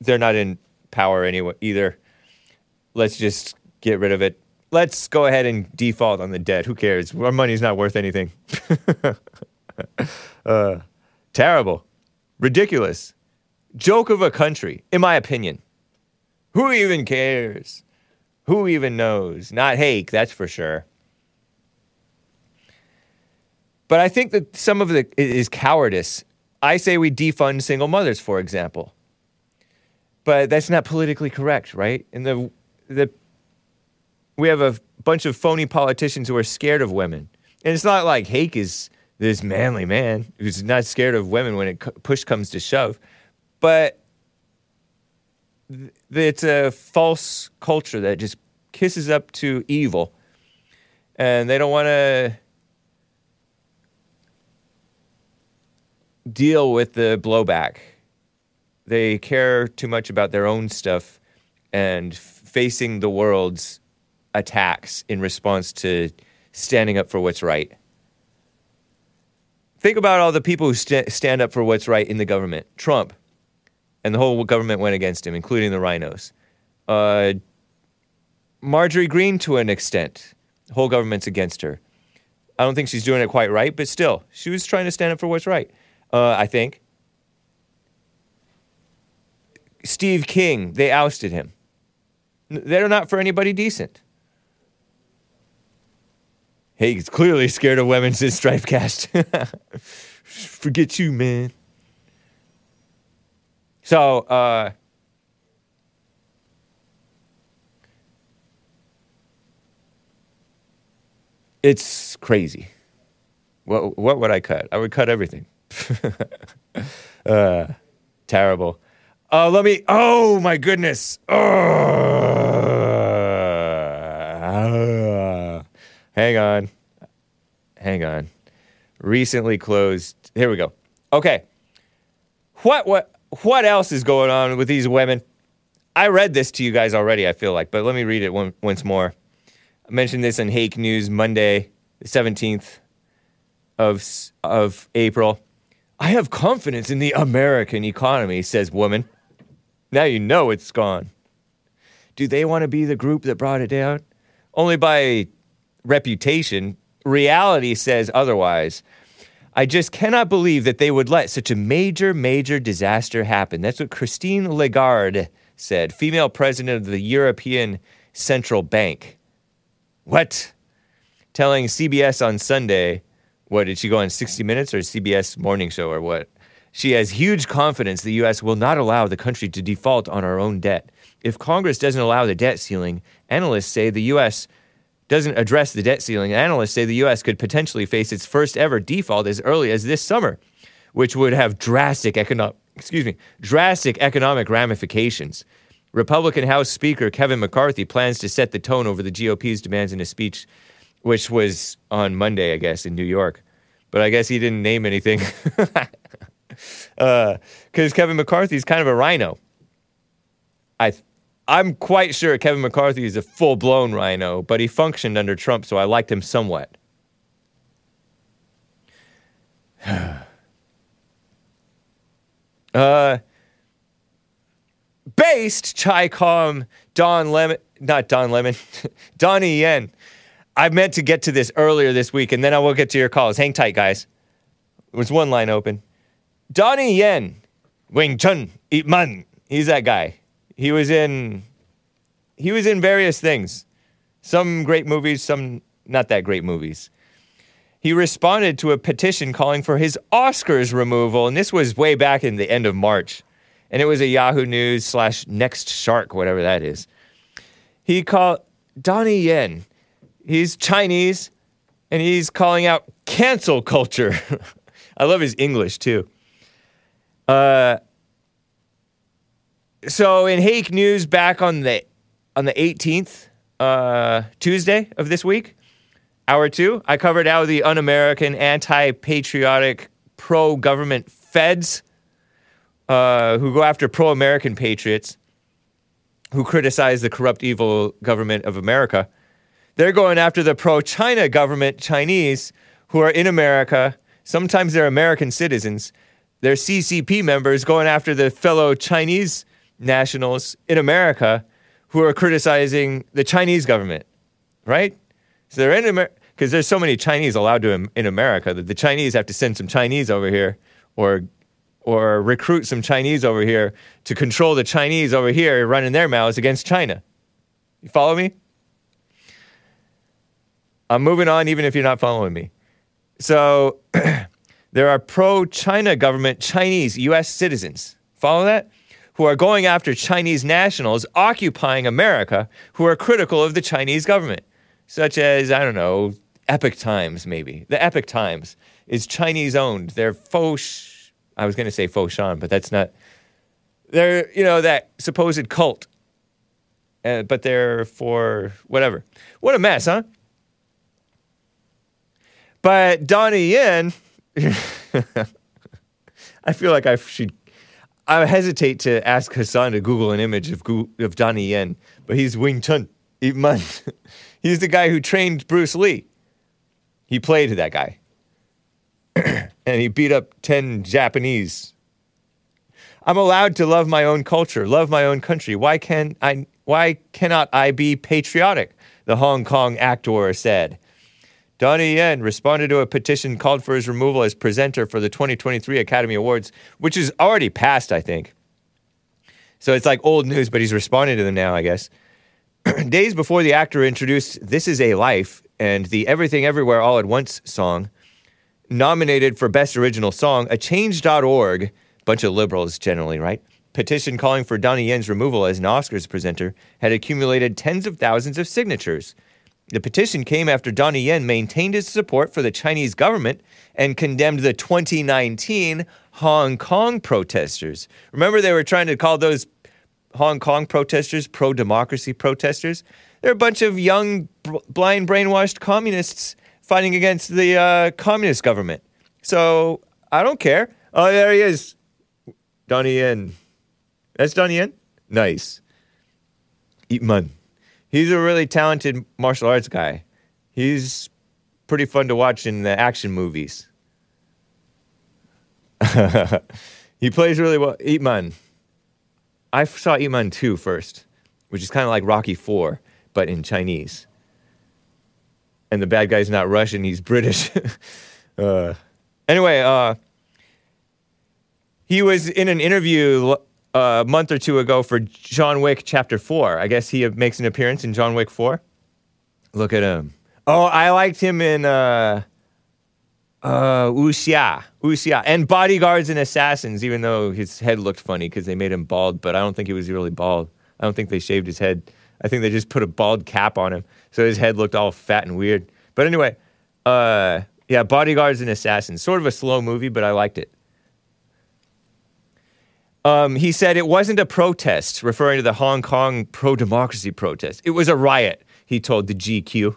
they're not in power anyway either. Let's just get rid of it. Let's go ahead and default on the debt. Who cares? Our money's not worth anything. uh, terrible, ridiculous, joke of a country, in my opinion. Who even cares? Who even knows? Not Hake, that's for sure. But I think that some of it is cowardice. I say we defund single mothers, for example. But that's not politically correct, right? And the the we have a bunch of phony politicians who are scared of women. And it's not like Hake is this manly man who's not scared of women when it push comes to shove. But th- it's a false culture that just kisses up to evil. And they don't want to deal with the blowback. They care too much about their own stuff and facing the world's attacks in response to standing up for what's right. Think about all the people who sta stand up for what's right in the government. Trump, and the whole government went against him, including the RINOs. Uh, Marjorie Greene, to an extent, the whole government's against her. I don't think she's doing it quite right, but still, she was trying to stand up for what's right. Uh, I think. Steve King, they ousted him. They're not for anybody decent. He's clearly scared of women since Strifecast. Forget you, man. So, uh, it's crazy. What, what would I cut? I would cut everything. uh, terrible. Uh, let me. Oh my goodness. Uh, hang on. Hang on. recently closed. Here we go. Okay. What what what else is going on with these women? I read this to you guys already, I feel like, but let me read it one, once more. I mentioned this in Hake News Monday, the 17th of, of April. I have confidence in the American economy, says woman. Now you know it's gone. Do they want to be the group that brought it down? Only by reputation. Reality says otherwise. I just cannot believe that they would let such a major, major disaster happen. That's what Christine Lagarde said, female president of the European Central Bank. What? Telling CBS on Sunday, what did she go on 60 Minutes or CBS Morning Show or what? She has huge confidence the U.S. will not allow the country to default on our own debt. If Congress doesn't allow the debt ceiling, analysts say the U.S. doesn't address the debt ceiling. Analysts say the U.S. could potentially face its first ever default as early as this summer, which would have drastic economic excuse me drastic economic ramifications. Republican House Speaker Kevin McCarthy plans to set the tone over the GOP's demands in a speech, which was on Monday, I guess, in New York. But I guess he didn't name anything because Kevin McCarthy is kind of a RINO. I, I'm quite sure Kevin McCarthy is a full blown RINO, but he functioned under Trump, so I liked him somewhat. uh, based ChiCom Don Lemon, not Don Lemon, Donnie Yen. I meant to get to this earlier this week, and then I will get to your calls. Hang tight, guys. There's one line open. Donnie Yen, Wing Chun, Ip Man. He's that guy. He was in he was in various things. Some great movies, some not that great movies. He responded to a petition calling for his Oscars removal, and this was way back in the end of March. And it was a Yahoo News slash Next Shark, whatever that is. He called Donnie Yen. He's Chinese, and he's calling out cancel culture. I love his English too. Uh, so in Hake News back on the on the 18th, uh, Tuesday of this week, hour two, I covered how the un-American, anti-patriotic, pro-government feds uh, who go after pro-American patriots, who criticize the corrupt, evil government of America, they're going after the pro-China government, Chinese, who are in America. Sometimes they're American citizens. They're CCP members going after the fellow Chinese nationals in America who are criticizing the Chinese government, right? So they're in America because there's so many Chinese allowed to in, in America that the Chinese have to send some Chinese over here or or recruit some Chinese over here to control the Chinese over here running their mouths against China. You follow me? I'm moving on even if you're not following me. So there are pro China government Chinese US citizens. Follow that? Who are going after Chinese nationals occupying America who are critical of the Chinese government, such as, I don't know, Epoch Times, maybe. The Epoch Times is Chinese owned. They're faux, I was going to say faux Shan, but that's not. They're, you know, that supposed cult. Uh, but they're for whatever. What a mess, huh? But Donnie Yen, I feel like I should. I hesitate to ask Hassan to Google an image of Gu- of Donnie Yen, but he's Wing Chun he's the guy who trained Bruce Lee. He played that guy, and he beat up ten Japanese. I'm allowed to love my own culture, love my own country. Why can I? Why cannot I be patriotic? The Hong Kong actor said. Donnie Yen responded to a petition called for his removal as presenter for the 2023 Academy Awards, which is already passed, I think. So it's like old news, but he's responding to them now, I guess. Days before the actor introduced This Is a Life and the Everything Everywhere All at Once song, nominated for Best Original Song, a change.org, bunch of liberals generally, right? Petition calling for Donnie Yen's removal as an Oscars presenter had accumulated tens of thousands of signatures. The petition came after Donnie Yen maintained his support for the Chinese government and condemned the 2019 Hong Kong protesters. Remember, they were trying to call those Hong Kong protesters pro democracy protesters? They're a bunch of young, bl- blind, brainwashed communists fighting against the uh, communist government. So I don't care. Oh, there he is. Donnie Yen. That's Donnie Yen? Nice. Ip Man. He's a really talented martial arts guy. He's pretty fun to watch in the action movies. he plays really well. Ip Man. I saw Ip Man 2 first, which is kind of like Rocky 4, but in Chinese. And the bad guy's not Russian, he's British. uh, anyway, uh, he was in an interview a month or two ago for John Wick Chapter 4. I guess he makes an appearance in John Wick 4. Look at him. Oh, I liked him in uh, uh, Wuxia. Wuxia. And Bodyguards and Assassins, even though his head looked funny because they made him bald, but I don't think he was really bald. I don't think they shaved his head. I think they just put a bald cap on him. So his head looked all fat and weird. But anyway, uh, yeah, Bodyguards and Assassins. Sort of a slow movie, but I liked it. Um, he said it wasn't a protest, referring to the Hong Kong pro democracy protest. It was a riot, he told the GQ.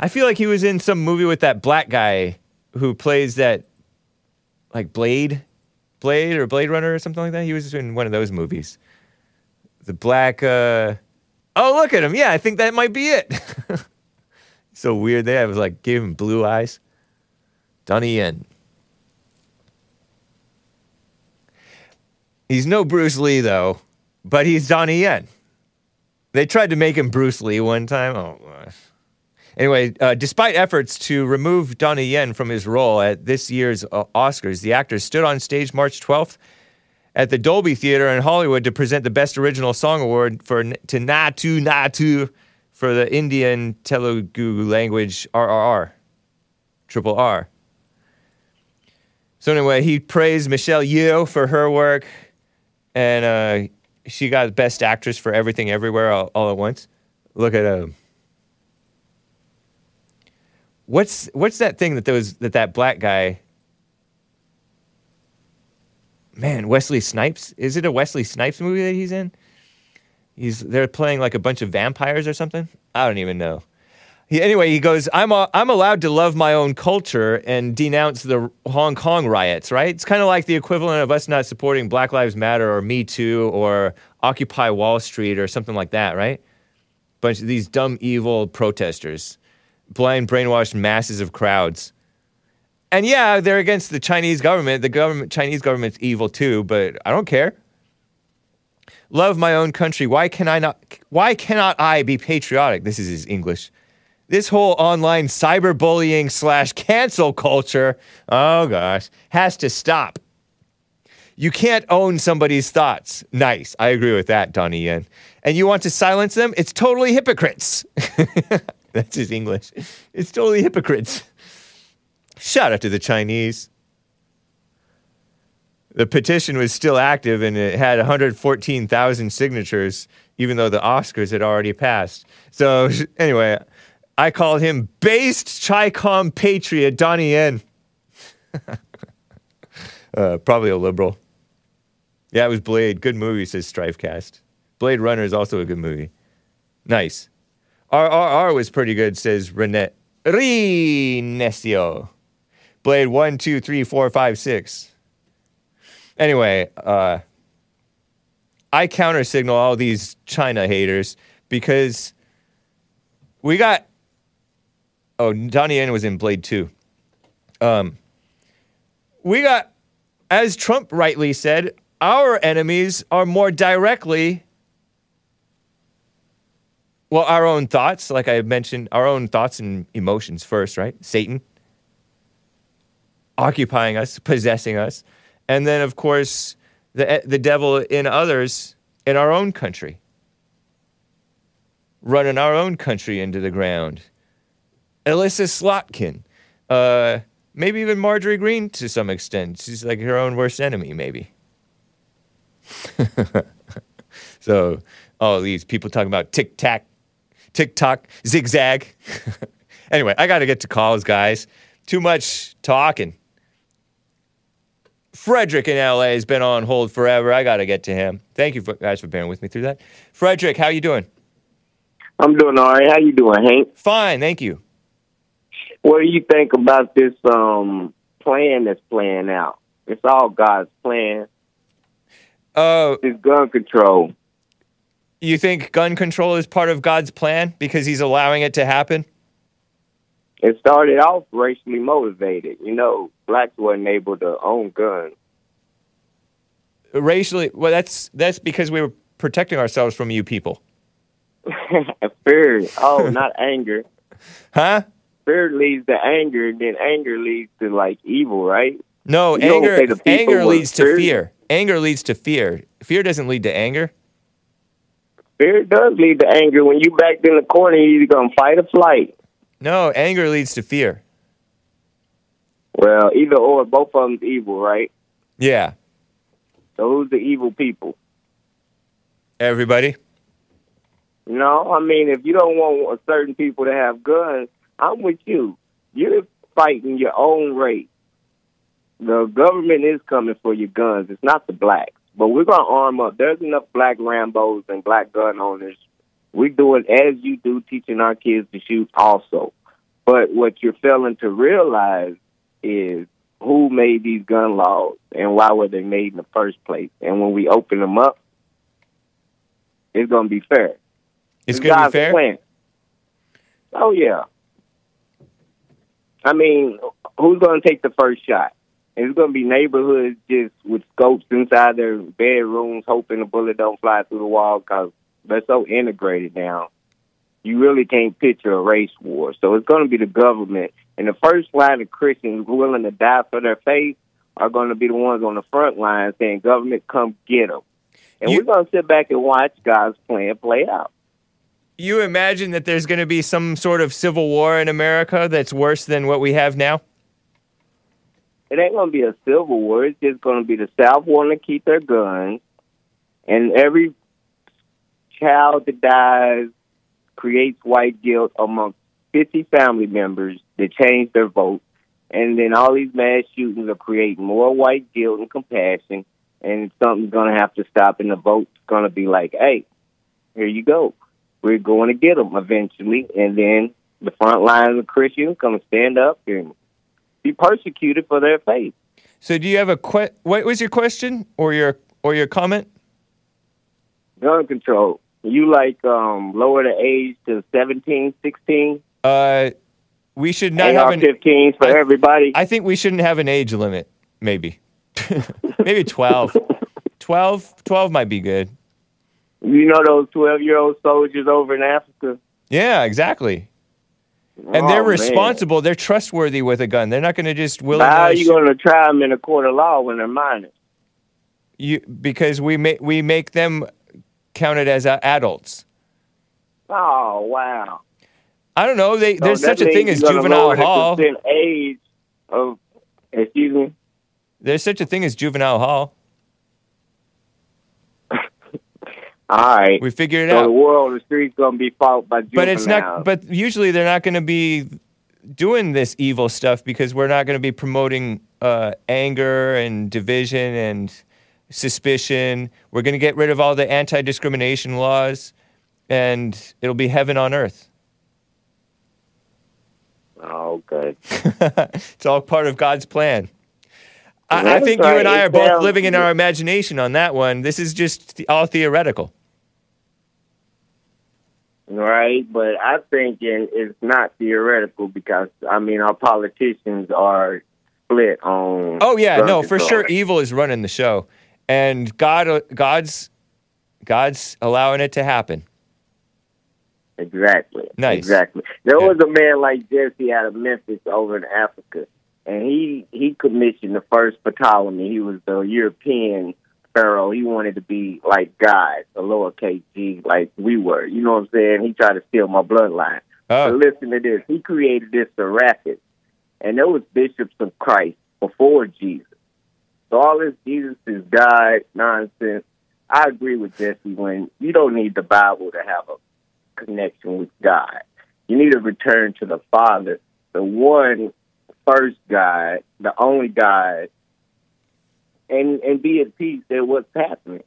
I feel like he was in some movie with that black guy who plays that, like Blade, Blade or Blade Runner or something like that. He was in one of those movies. The black. Uh... Oh, look at him! Yeah, I think that might be it. so weird. There, I was like, gave him blue eyes. Donnie Yen. He's no Bruce Lee though, but he's Donnie Yen. They tried to make him Bruce Lee one time. Oh, gosh. Anyway, uh, despite efforts to remove Donnie Yen from his role at this year's uh, Oscars, the actor stood on stage March 12th at the Dolby Theater in Hollywood to present the Best Original Song Award for to Naatu Naatu for the Indian Telugu language RRR, triple R. So anyway, he praised Michelle Yeoh for her work, and uh, she got Best Actress for Everything Everywhere all, all at once. Look at him. What's what's that thing that those that that black guy? Man, Wesley Snipes. Is it a Wesley Snipes movie that he's in? He's they're playing like a bunch of vampires or something. I don't even know. He, anyway, he goes, I'm, a, I'm allowed to love my own culture and denounce the Hong Kong riots, right? It's kind of like the equivalent of us not supporting Black Lives Matter or Me Too or Occupy Wall Street or something like that, right? Bunch of these dumb, evil protesters, blind, brainwashed masses of crowds. And yeah, they're against the Chinese government. The government, Chinese government's evil too, but I don't care. Love my own country. Why can I not? Why cannot I be patriotic? This is his English this whole online cyberbullying slash cancel culture, oh gosh, has to stop. You can't own somebody's thoughts. Nice. I agree with that, Donnie Yen. And you want to silence them? It's totally hypocrites. That's his English. It's totally hypocrites. Shout out to the Chinese. The petition was still active and it had 114,000 signatures, even though the Oscars had already passed. So, anyway, I call him based Chi-Com patriot Donnie Yen. uh, probably a liberal. Yeah, it was Blade. Good movie, says Strifecast. Blade Runner is also a good movie. Nice. RRR was pretty good, says Rene- Renesio. Blade 1, 2, 3, 4, 5, 6. Anyway, uh, I counter signal all these China haters because we got Oh, Donnie Yen was in Blade 2. Um, we got, as Trump rightly said, our enemies are more directly, well, our own thoughts, like I mentioned, our own thoughts and emotions first, right? Satan occupying us, possessing us. And then, of course, the, the devil in others in our own country, running our own country into the ground. Elissa Slotkin, uh, maybe even Marjorie Greene to some extent. She's like her own worst enemy, maybe. so, all these people talking about tic tac, tick tock, zigzag. anyway, I got to get to calls, guys. Too much talking. Frederick in LA has been on hold forever. I got to get to him. Thank you for, guys for bearing with me through that. Frederick, how you doing? I'm doing all right. How you doing, Hank? Fine, thank you. What do you think about this um plan that's playing out? It's all God's plan. Oh, It's gun control. you think gun control is part of God's plan because He's allowing it to happen? It started off racially motivated. You know, blacks weren't able to own guns. Racially, well, that's that's because we were protecting ourselves from you people, Fear. Oh, not anger. huh? Fear leads to anger, and then anger leads to like evil, right? No, You anger anger leads to fear- fear. Anger leads to fear. Fear doesn't lead to anger. Fear does lead to anger. When you backed in the corner, you either gonna fight or flight. No, anger leads to fear. Well, either or, both of them's evil, right? Yeah, So who's the evil people? everybody. No, I mean, if you don't want certain people to have guns, I'm with you. You're fighting your own race. The government is coming for your guns. It's not the blacks. But we're going to arm up. There's enough black Rambos and black gun owners. We're doing as you do, teaching our kids to shoot also. But what you're failing to realize is who made these gun laws and why were they made in the first place. And when we open them up, it's going to be fair. It's going to be fair. plan. Oh yeah. I mean, who's going to take the first shot? It's going to be neighborhoods just with scopes inside their bedrooms, hoping the bullet don't fly through the wall because they're so integrated now. You really can't picture a race war. So it's going to be the government. And the first line of Christians willing to die for their faith are going to be the ones on the front line saying, government, come get them. And we're going to sit back and watch God's plan play out. You imagine that there's going to be some sort of civil war in America that's worse than what we have now? it ain't gonna be a civil war. It's just gonna be the South wanting to keep their guns, and every child that dies creates white guilt amongst fifty family members that change their vote, and then all these mass shootings are creating more white guilt and compassion, and something's gonna have to stop, and the vote's gonna be like, hey, here you go. We're going to get them eventually, and then the front line of Christians gonna stand up and be persecuted for their faith. So, do you have a que- what was your question or your or your comment? Gun control. You like um lower the age to 17, 16? Uh, we should not have an AR-15s for everybody. I think we shouldn't have an age limit. Maybe, maybe 12. 12, 12 might be good. You know those 12 year old soldiers over in Africa? Yeah, exactly. And they're Oh, man. responsible. They're trustworthy with a gun. They're not going to just willingly. How are you going to try them in a court of law when they're minors? you because we make we make them counted as uh, adults. Oh, wow. I don't know. They, So there's such a thing as juvenile hall. age of, excuse me? There's such a thing as juvenile hall. All right. We figured it so out. the world, the street's going to be fought by juveniles. But it's not. But usually they're not going to be doing this evil stuff because we're not going to be promoting uh, anger and division and suspicion. We're going to get rid of all the anti-discrimination laws, and it'll be heaven on earth. Oh, okay. it's all part of God's plan. I, I think you and I are both living in our imagination on that one. This is just all theoretical. Right, but I think in, it's not theoretical because I mean our politicians are split on. Oh yeah, no, for sure. Evil is running the show, and God, uh, God's, God's allowing it to happen. Exactly. Nice. Exactly. There was a man like Jesse out of Memphis over in Africa, and he he commissioned the first Ptolemy. He was the European pharaoh. He wanted to be like God, a lowercase g, like we were. You know what I'm saying? He tried to steal my bloodline. Oh. But listen to this. He created this Serapis, and there was bishops of Christ before Jesus. So all this Jesus is God nonsense. I agree with Jesse when you don't need the Bible to have a connection with God. You need to return to the Father, the one first God, the only God, and and be at peace at what's happening.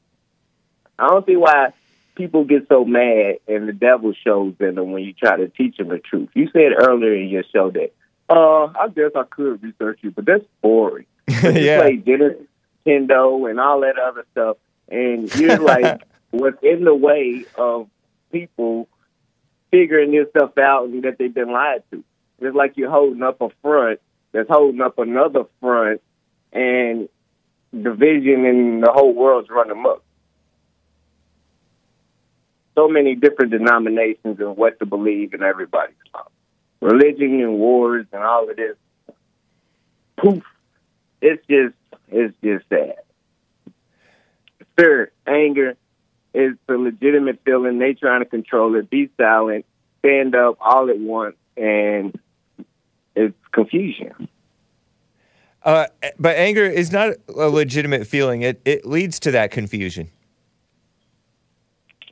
I don't see why people get so mad and the devil shows in them when you try to teach them the truth. You said earlier in your show that Uh, I guess I could research you, but that's boring. But you Yeah. play Genesis, Nintendo, and all that other stuff, and you're like, what's in the way of people figuring this stuff out and that they've been lied to? It's like you're holding up a front that's holding up another front, and division in the whole world's running amok. So many different denominations and what to believe in everybody's life. Religion and wars and all of this. Poof. It's just it's just sad. Fear, anger is a legitimate feeling. They trying to control it, be silent, stand up all at once, and it's confusion. Uh, but anger is not a legitimate feeling. It it leads to that confusion.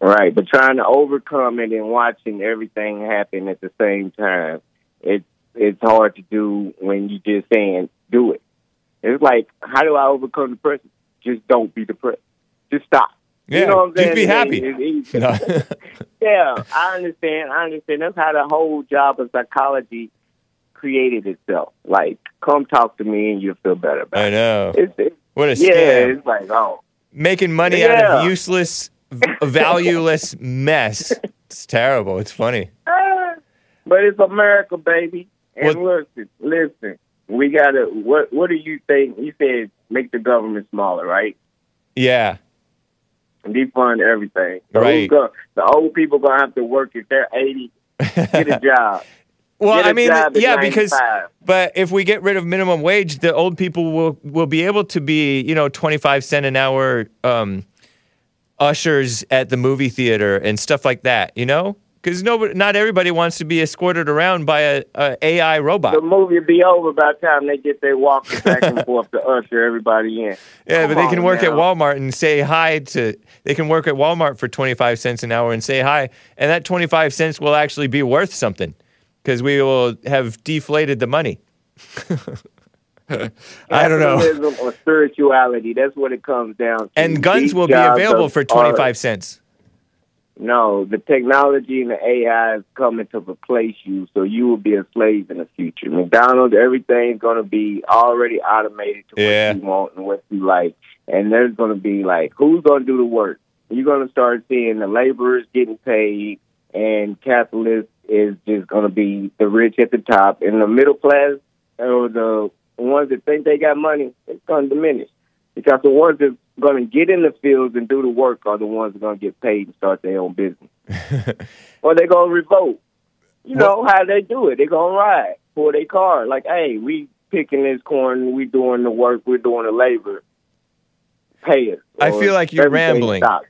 Right, but trying to overcome it and watching everything happen at the same time, it's it's hard to do when you're just saying do it. It's like, how do I overcome depression? Just don't be depressed. Just stop. Yeah, you know what I'm saying? just be happy. It- it- yeah, I understand. I understand. That's how the whole job of psychology created itself. Like, come talk to me and you'll feel better about I know. it. It's, it's, What a yeah, scam. it's like, oh, Making money out Yeah. of useless, valueless mess. It's terrible. It's funny. Ah, but it's America, baby. And listen, listen, we gotta. What What do you think? You said make the government smaller, right? Yeah. Defund everything. So Right. gonna, the old people gonna have to work if they're eighty. Get a job. Well, I mean, yeah, because but if we get rid of minimum wage, the old people will will be able to be, you know, twenty five cent an hour um, ushers at the movie theater and stuff like that. You know, because nobody, not everybody wants to be escorted around by a, a AI robot. the movie will be over by the time they get their walkers back and forth to usher everybody in. Yeah, but they can work at. Walmart and say hi to. They can work at Walmart for twenty five cents an hour and say hi, and that twenty five cents will actually be worth something because we will have deflated the money. I don't know. Or spirituality. That's what it comes down to. And guns These will be available are- for are- twenty five cents. No, the technology and the AI is coming to replace you, so you will be a slave in the future. McDonald's, everything's going to be already automated to Yeah. what you want and what you like. And there's going to be like, who's going to do the work? You're going to start seeing the laborers getting paid, and capitalists is just going to be the rich at the top, and the middle class or the ones that think they got money, it's going to diminish because the ones that going to get in the fields and do the work are the ones that going to get paid and start their own business. or they're going to revolt. You know how they do it. They're going to ride for their car. Like, hey, we picking this corn, we doing the work, we're doing the labor. Pay us. I feel like you're rambling. stops.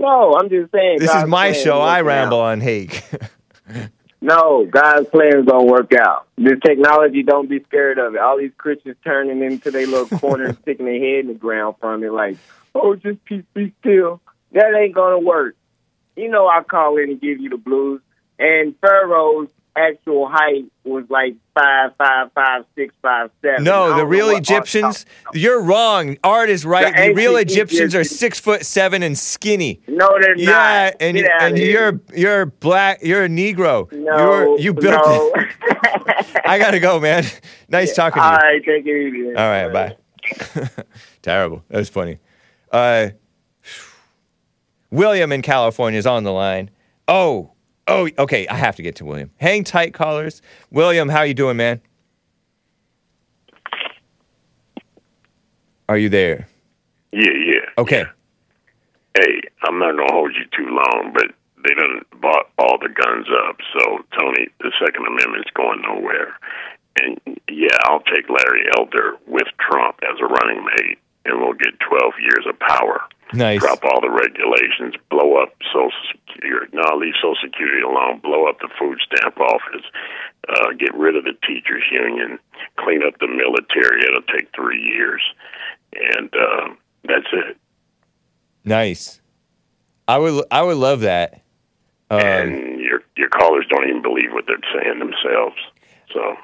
No, I'm just saying. This is my show. I ramble on Hake. No, God's plan's gonna work out. This technology, don't be scared of it. All these Christians turning into their little corner, sticking their head in the ground from it, like, oh, just peace, be still. That ain't gonna work. You know, I call in and give you the blues. And Pharaoh's actual height was like five, five, five, six, five, seven. No, the real what art- Egyptians. You're wrong. Art is right. The, ancient real Egyptians are six foot seven and skinny. No, they're Yeah, not. and and you're you're black. You're a Negro. No, you're, you built. no. it. I gotta go, man. Nice talking to you. All right, take it easy. All right, bye. Terrible. That was funny. Uh, William in California is on the line. Oh, oh, okay. I have to get to William. Hang tight, callers. William, how you doing, man? Are you there? Yeah, yeah. Okay. Hey, I'm not gonna hold you too long, but they done bought all the guns up. So Tony, the Second Amendment's going nowhere. And yeah, I'll take Larry Elder with Trump as a running mate, and we'll get 12 years of power. Nice. Drop all the regulations, blow up Social Security. No, leave Social Security alone. Blow up the food stamp office. Uh, get rid of the teachers union. Clean up the military. It'll take three years, and uh, that's it. Nice. I would I would love that. Um, and your your callers don't even believe what they're saying themselves. So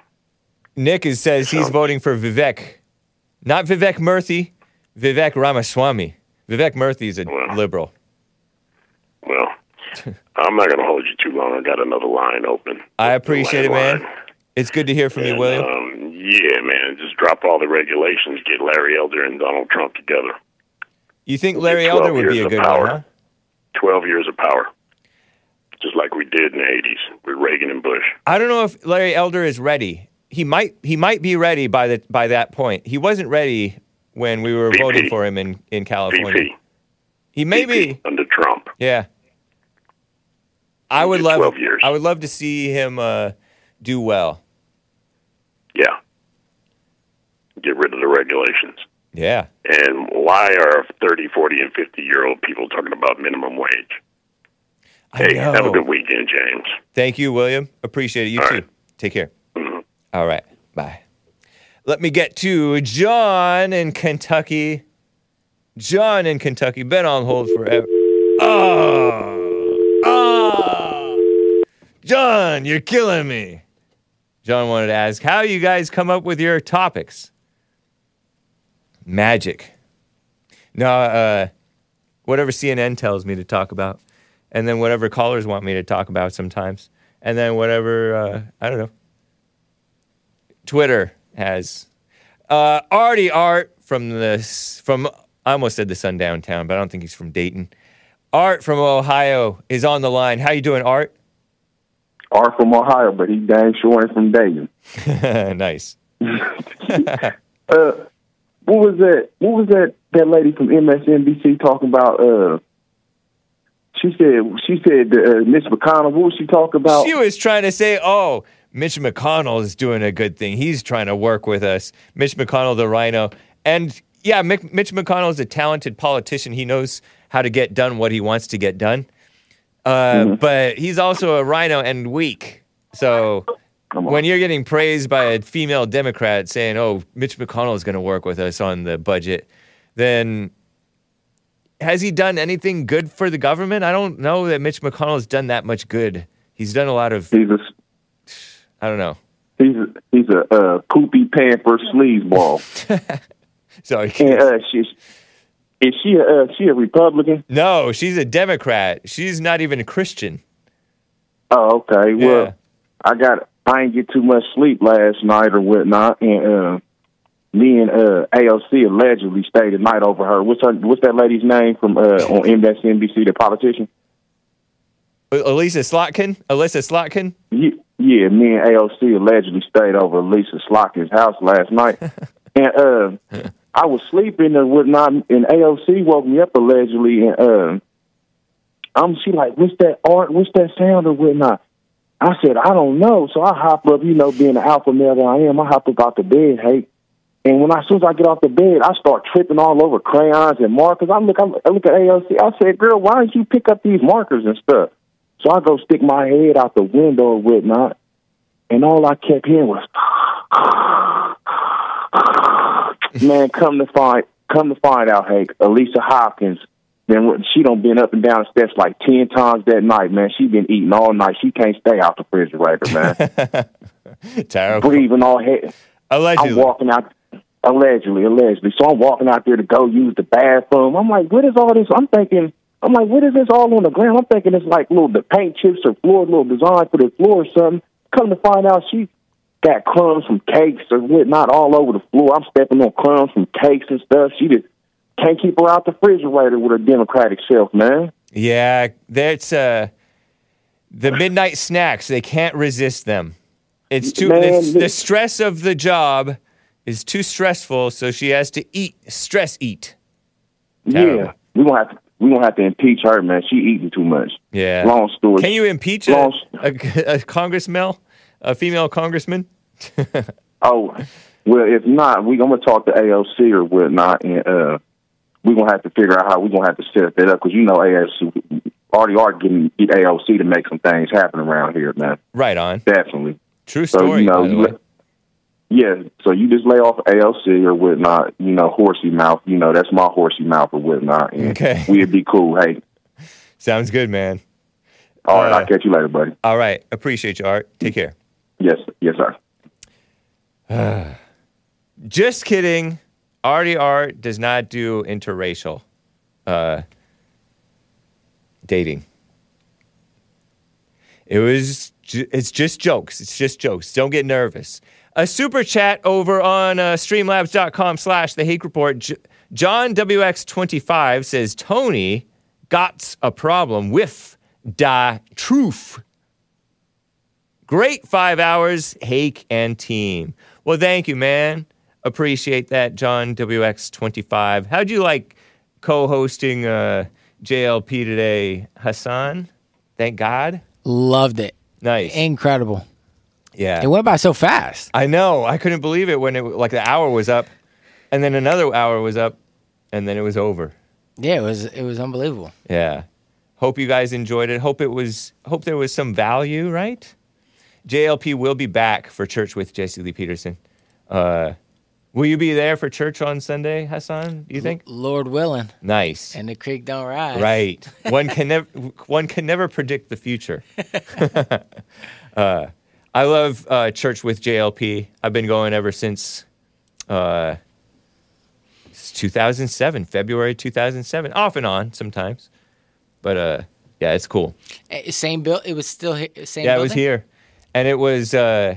Nick is, says he's voting for Vivek, not Vivek Murthy, Vivek Ramaswamy. Vivek Murthy is a liberal. well, I'm not going to hold you too long. I got another line open. I appreciate it, man. It's good to hear from you, William. Um, yeah, man, just drop all the regulations, get Larry Elder and Donald Trump together. You think Larry Elder would be a good power. one, huh? 12 years of power. Just like we did in the 80s with Reagan and Bush. I don't know if Larry Elder is ready. He might he might be ready by the by that point. He wasn't ready when we were VP. voting for him in, in California. VP. He may be. Under Trump. Yeah. I would love years. I would love to see him uh, do well. Yeah. Get rid of the regulations. Yeah. And why are 30, 40, and 50 year old people talking about minimum wage? I hey, know. have a good weekend, James. Thank you, William. Appreciate it. You All too. right. Take care. All right. Bye. Let me get to John in Kentucky. John in Kentucky. Been on hold forever. Oh. Oh. John, you're killing me. John wanted to ask how you guys come up with your topics. Magic. No, uh, whatever CNN tells me to talk about, and then whatever callers want me to talk about sometimes, and then whatever uh, I don't know. Twitter has uh, Artie Art from the from I almost said the Sundown Town, but I don't think he's from Dayton. Art from Ohio is on the line. How you doing, Art? Art from Ohio, but he dang sure ain't from Dayton. nice. Uh, what was that? What was that? That lady from MSNBC talking about? Uh, she said. She said uh, Miss McConnell. What was she talking about? She was trying to say, oh, Mitch McConnell is doing a good thing. He's trying to work with us. Mitch McConnell, the RINO. And yeah, Mick, Mitch McConnell is a talented politician. He knows how to get done what he wants to get done. Uh, But he's also a RINO and weak. So when you're getting praised by a female Democrat saying, oh, Mitch McConnell is going to work with us on the budget, then has he done anything good for the government? I don't know that Mitch McConnell has done that much good. He's done a lot of. He's a I don't know. he's a, he's a uh, poopy pamper sleazeball. Sorry. And uh, she's is she a, uh, she a Republican? No, she's a Democrat. She's not even a Christian. Oh, okay. Well, I got I ain't get too much sleep last night or whatnot, and uh, me and uh, AOC allegedly stayed the night over her. What's her? What's that lady's name from uh, on MSNBC? The politician? Elisa Slotkin? Elissa Slotkin? Yeah, yeah, me and AOC allegedly stayed over Lisa Slotkin's house last night, and uh, I was sleeping and whatnot, and AOC woke me up allegedly, and uh, I'm she like, what's that art? What's that sound or whatnot? I said, I don't know. So I hop up, you know, being the alpha male that I am, I hop up out the bed, hey. And when I, as soon as I get off the bed, I start tripping all over crayons and markers. I look, I look at AOC. I said, "Girl, why don't you pick up these markers and stuff?" So I go stick my head out the window or whatnot, and all I kept hearing was, "Man, come to find, come to find out, Hank, Elisa Hopkins." Then she don't been up and down the steps like ten times that night, man. She been eating all night. She can't stay out the refrigerator, man. Terrible. Breathing all head. Allegedly. I'm walking out. Allegedly, allegedly. So I'm walking out there to go use the bathroom. I'm like, what is all this? I'm thinking, I'm like, what is this all on the ground? I'm thinking it's like little the paint chips or floor, little design for the floor or something. Come to find out, she got crumbs from cakes or whatnot all over the floor. I'm stepping on crumbs from cakes and stuff. She just can't keep her out the refrigerator with her democratic self, man. Yeah, that's uh, the midnight snacks. They can't resist them. It's too Man, the this- stress of the job is too stressful, so she has to eat stress eat. Terrible. Yeah, we gonna have to we gonna have to impeach her, man. She eating too much. Yeah. Long story. Can you impeach a, a, a congressman, a female congressman? Oh, well, if not, we I'm gonna talk to AOC or whatnot, and uh, we gonna have to figure out how we gonna have to set that up because you know AOC already are getting get AOC to make some things happen around here, man. Right on. Definitely. True So story. you know, by the you way. let- yeah. So you just lay off AOC or whatnot, you know, horsey mouth. You know, that's my horsey mouth or whatnot. And Okay. we'd be cool. Hey, Sounds good, man. all right, Uh, I'll catch you later, buddy. All right. Appreciate you, Art. Take care. Yes, yes, sir. Just kidding. Artie Art does not do interracial uh, dating. It was Ju- It's just jokes. It's just jokes. Don't get nervous. A super chat over on uh, streamlabs.com slash the hake report. J- John WX25 says, Tony got a problem with da truth. Great five hours, Hake and team. Well, thank you, man. Appreciate that, John WX25. How'd you like co hosting uh, JLP today, Hassan? Thank God. Loved it. Nice. Incredible. Yeah. It went by so fast. I know. I couldn't believe it when it like the hour was up, and then another hour was up, and then it was over. Yeah, it was it was unbelievable. Yeah. Hope you guys enjoyed it. Hope it was. Hope there was some value. Right. JLP will be back for church with Jesse Lee Peterson. Uh, will you be there for church on Sunday, Hassan? Do you think? Lord willing. Nice. And the creek don't rise. Right. one can never one can never predict the future. uh, I love uh, church with JLP. I've been going ever since uh, 2007, February 2007, off and on sometimes. But uh, yeah, it's cool. Eh, Same bill. It was still he- same. yeah, it was here, and it was. Uh,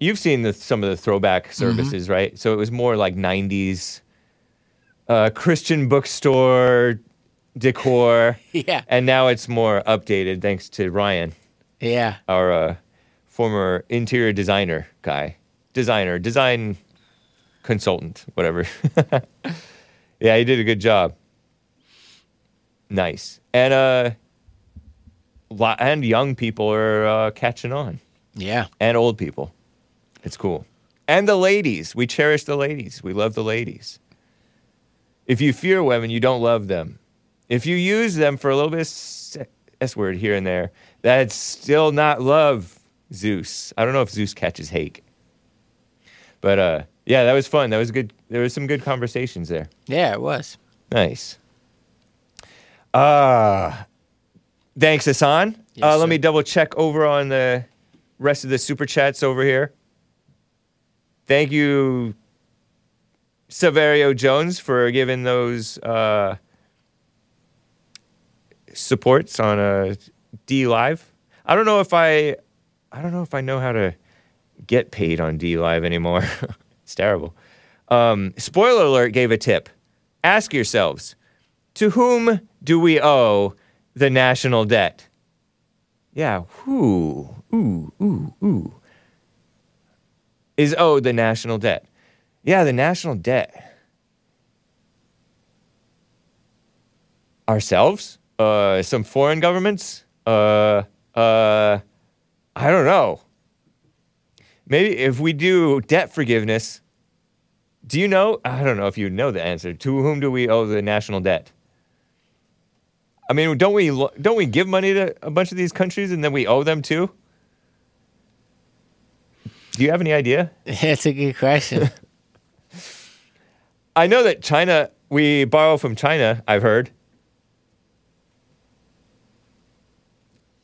you've seen the, some of the throwback services, right? So it was more like '90s uh, Christian bookstore decor. Yeah. and now it's more updated thanks to Ryan, Yeah. our uh, former interior designer guy, designer, design consultant, whatever. yeah, he did a good job. Nice, and uh, and young people are uh, catching on. Yeah. and old people. It's cool. And the ladies. We cherish the ladies. We love the ladies. If you fear women, you don't love them. If you use them for a little bit of S word here and there, that's still not love, Zeus. I don't know if Zeus catches hate. But uh, yeah, that was fun. That was good. There was some good conversations there. Yeah, it was. Nice. Uh, thanks, Hassan. uh, let me double check over on the rest of the super chats over here. Thank you, Severio Jones, for giving those uh, supports on a DLive. I don't know if I, I don't know if I know how to get paid on DLive anymore. it's terrible. Um, spoiler alert gave a tip. Ask yourselves, to whom do we owe the national debt? Yeah, who? Ooh, ooh, ooh. Is owed the national debt. Yeah, the national debt. Ourselves? Uh, some foreign governments? Uh, uh, I don't know. Maybe if we do debt forgiveness, do you know? I don't know if you know the answer. To whom do we owe the national debt? I mean, don't we don't we give money to a bunch of these countries and then we owe them too? Do you have any idea? That's a good question. I know that China, we borrow from China, I've heard.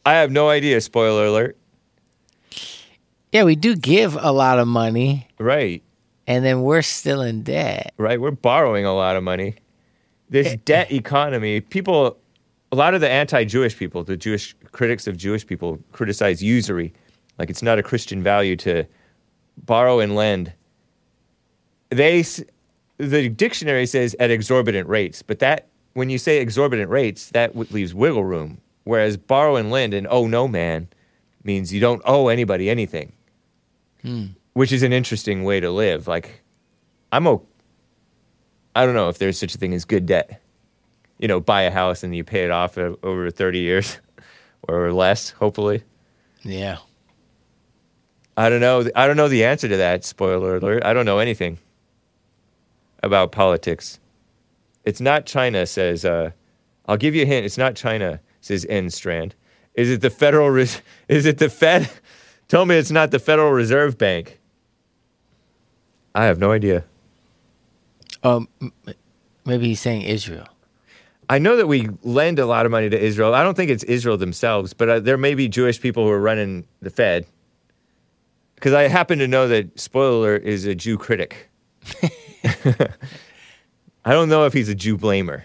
I have no idea, spoiler alert. Yeah, we do give a lot of money, Right, and then we're still in debt. right. We're borrowing a lot of money. This eh. debt economy, people, a lot of the anti Jewish people, the Jewish critics of Jewish people, criticize usury. Like it's not a Christian value to borrow and lend. They, s- the dictionary says at exorbitant rates, but that, when you say exorbitant rates, that w- leaves wiggle room. Whereas borrow and lend and oh no man means you don't owe anybody anything, Hmm. which is an interesting way to live. Like, I'm o- I don't know if there's such a thing as good debt. You know, buy a house and you pay it off over 30 years or less, hopefully. Yeah. I don't know. I don't know the answer to that. Spoiler alert. I don't know anything about politics. It's not China, says. Uh, I'll give you a hint. It's not China, says N Strand. Is it the Federal? Res- is it the Fed? Tell me it's not the Federal Reserve Bank. I have no idea. Um, maybe he's saying Israel. I know that we lend a lot of money to Israel. I don't think it's Israel themselves, but uh, there may be Jewish people who are running the Fed. Because I happen to know that spoiler is a Jew critic. I don't know if he's a Jew blamer,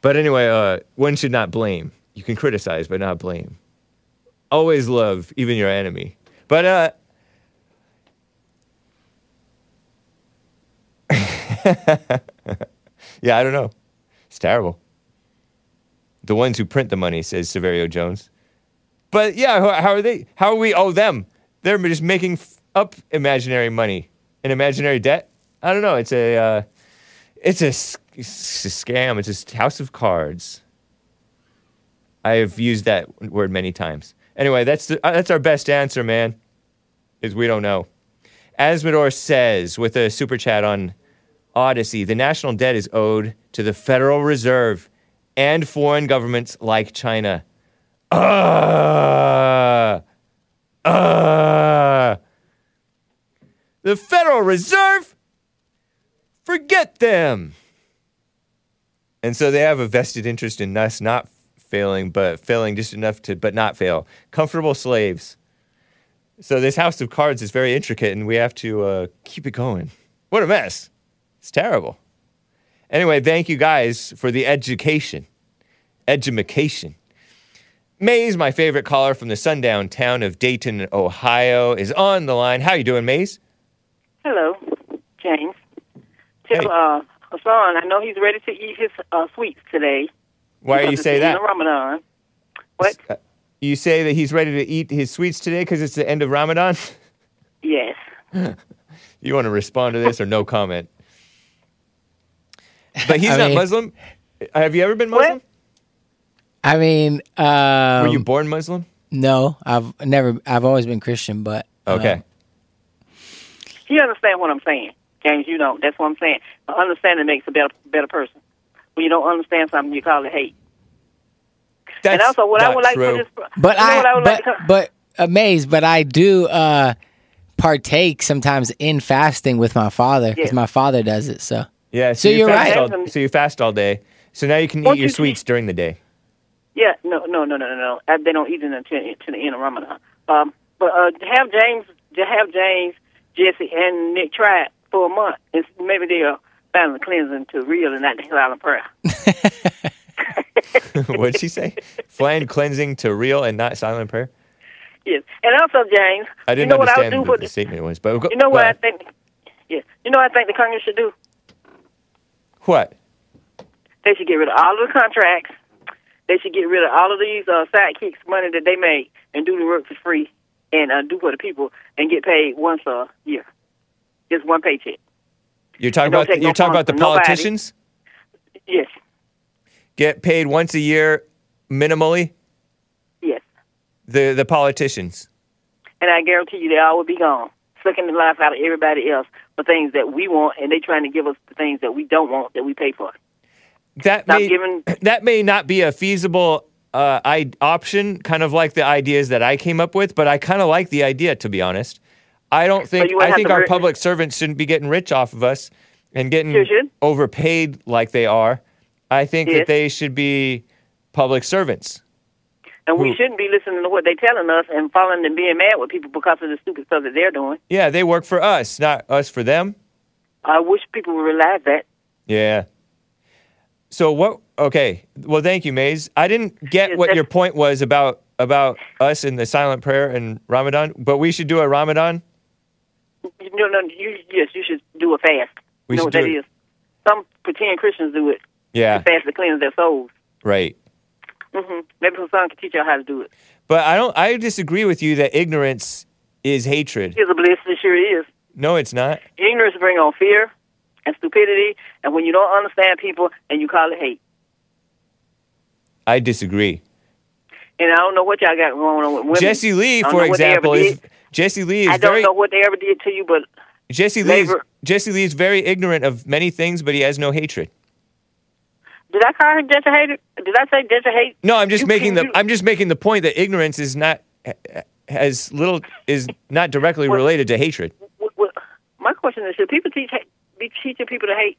but anyway, uh, one should not blame. You can criticize, but not blame. always love even your enemy. But uh Yeah, I don't know. It's terrible. The ones who print the money, says Severio Jones. But yeah, how, are they? How are we? Oh, them. They're just making f- up imaginary money, an imaginary debt. I don't know. It's a, uh, it's a, it's a scam. It's just house of cards. I have used that word many times. Anyway, that's the, uh, that's our best answer, man. Is we don't know. Asmodor says with a super chat on Odysee, the national debt is owed to the Federal Reserve and foreign governments like China. Uh, uh, the Federal Reserve? Forget them. And so they have a vested interest in us not failing, but failing just enough to, but not fail. Comfortable slaves. So this house of cards is very intricate, and we have to uh, keep it going. What a mess! It's terrible. Anyway, thank you guys for the education, edumacation. Maze, my favorite caller from the sundown town of Dayton, Ohio, is on the line. How you doing, Maze? Hello, James. Tell uh, Hassan, I know he's ready to eat his uh, sweets today. Why do you say that? Ramadan. What? Uh, You say that he's ready to eat his sweets today because it's the end of Ramadan? Yes. you want to respond to this or no comment? But he's I not mean- Muslim. Have you ever been Muslim? What? I mean, um, Were you born Muslim? No, I've never. I've always been Christian, but Okay. You understand what I'm saying, James? You don't. That's what I'm saying. Understanding makes a better better person. When you don't understand something, you call it hate. And also, what I would like true. for this, But you know I, what I would but, like to, but amazed, but I do uh partake sometimes in fasting with my father because Yes. my father does it. So Yeah. So you you're fast right. all- so you fast all day. So now you can Won't eat your you sweets during the day. Yeah, no, no, no, no, no, no. Uh, They don't eat it until to the end of Ramadan. Um, but uh, have James, have James, Jesse, and Nick try it for a month, and maybe they'll find the cleansing to real and not the silent prayer. What'd she say? Flan cleansing to real and not silent prayer. Yes, and also James, I didn't know what I would understand do what for the the, statement was, but you know what I think. Yeah, you know what I think the Congress should do. what? They should get rid of all of the contracts. They should get rid of all of these uh, sidekicks money that they make and do the work for free and uh, do for the people and get paid once a year, just one paycheck. You're talking about no you're talking about the from nobody. politicians Yes, get paid once a year minimally. yes. The the politicians. and I guarantee you they all will be gone, sucking the life out of everybody else for things that we want, and they're trying to give us the things that we don't want that we pay for. That Stop may giving. that may not be a feasible uh, I, option, kind of like the ideas that I came up with, but I kind of like the idea to be honest. I don't think I think our re- public servants shouldn't be getting rich off of us and getting overpaid like they are. I think Yes. that they should be public servants. And we Who- shouldn't be listening to what they're telling us and following and being mad with people because of the stupid stuff that they're doing. Yeah, they work for us, not us for them. I wish people would realize that. Yeah. So what? Okay. Well, thank you, Maze. I didn't get what your point was about about us in the silent prayer and Ramadan, but we should do a Ramadan. No, no, you, yes, you should do a fast. We you know should what that do it. is? Some pretend Christians do it. Yeah. To fast to cleanse their souls. Right. Mm-hmm. Maybe Hassan can teach y'all how to do it. But I don't. I disagree with you that ignorance is hatred. It's a bliss. It sure is. No, it's not. Ignorance bring on fear and stupidity, and when you don't understand people and you call it hate. I disagree. And I don't know what y'all got going on with women. Jesse Lee, for know what they ever example, is. Jesse Lee is I don't very know what they ever did to you, but Jesse Lee. Jesse Lee is very ignorant of many things, but he has no hatred. Did I call her hater? Did I say Jesse hate? No, I'm just You making the I'm just making the point that ignorance is not has little is not directly related to hatred. What- My question is: Should people teach be teaching people to hate,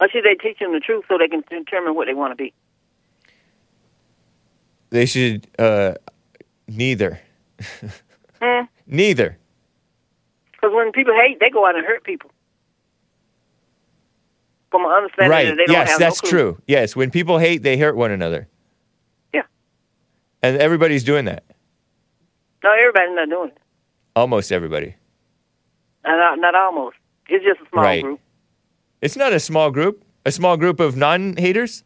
or should they teach them the truth so they can determine what they want to be? They should uh neither. Hmm? Neither. Because when people hate, they go out and hurt people. From my understanding, Right. they don't Yes, have that's no true. Yes, when people hate, they hurt one another. Yeah. And everybody's doing that. No, everybody's not doing it. Almost everybody. Uh, not, not almost. It's just a small right. group. It's not a small group. A small group of non-haters.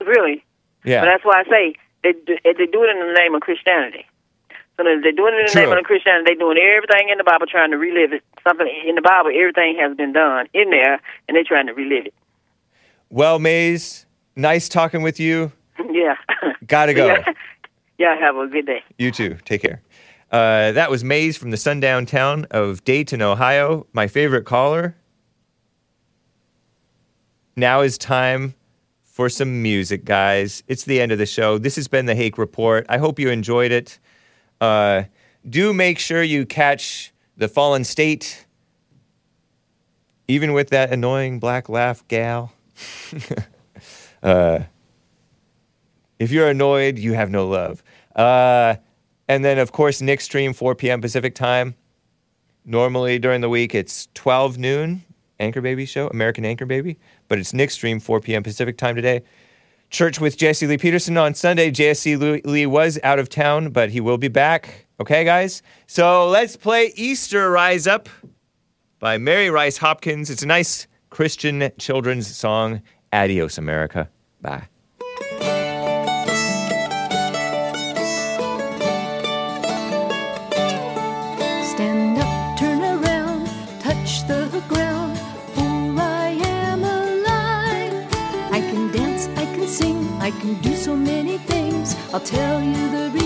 Really. Yeah. But that's why I say they do, they do it in the name of Christianity. They're doing it in the True. name of Christianity. They're doing everything in the Bible, trying to relive it. Something in the Bible, everything has been done in there, and they're trying to relive it. Well, Maze, nice talking with you. yeah. Gotta go. Yeah. yeah. Have a good day. You too. Take care. Uh, that was Maze from the sundown town of Dayton, Ohio. My favorite caller. Now is time for some music, guys. It's the end of the show. This has been the Hake Report. I hope you enjoyed it. Uh, do make sure you catch the Fallen State, even with that annoying black laugh gal. uh, if you're annoyed, you have no love. Uh, and then, of course, Nickstream, 4 p.m. Pacific time. Normally during the week, it's 12 noon, Anchor Baby show, American Anchor Baby. But it's Nickstream, 4 p.m. Pacific time today. Church with Jesse Lee Peterson on Sunday. Jesse Lee was out of town, but he will be back. Okay, guys? So let's play Easter Rise Up by Mary Rice Hopkins. It's a nice Christian children's song. Adios, America. Bye. I'll tell you the reason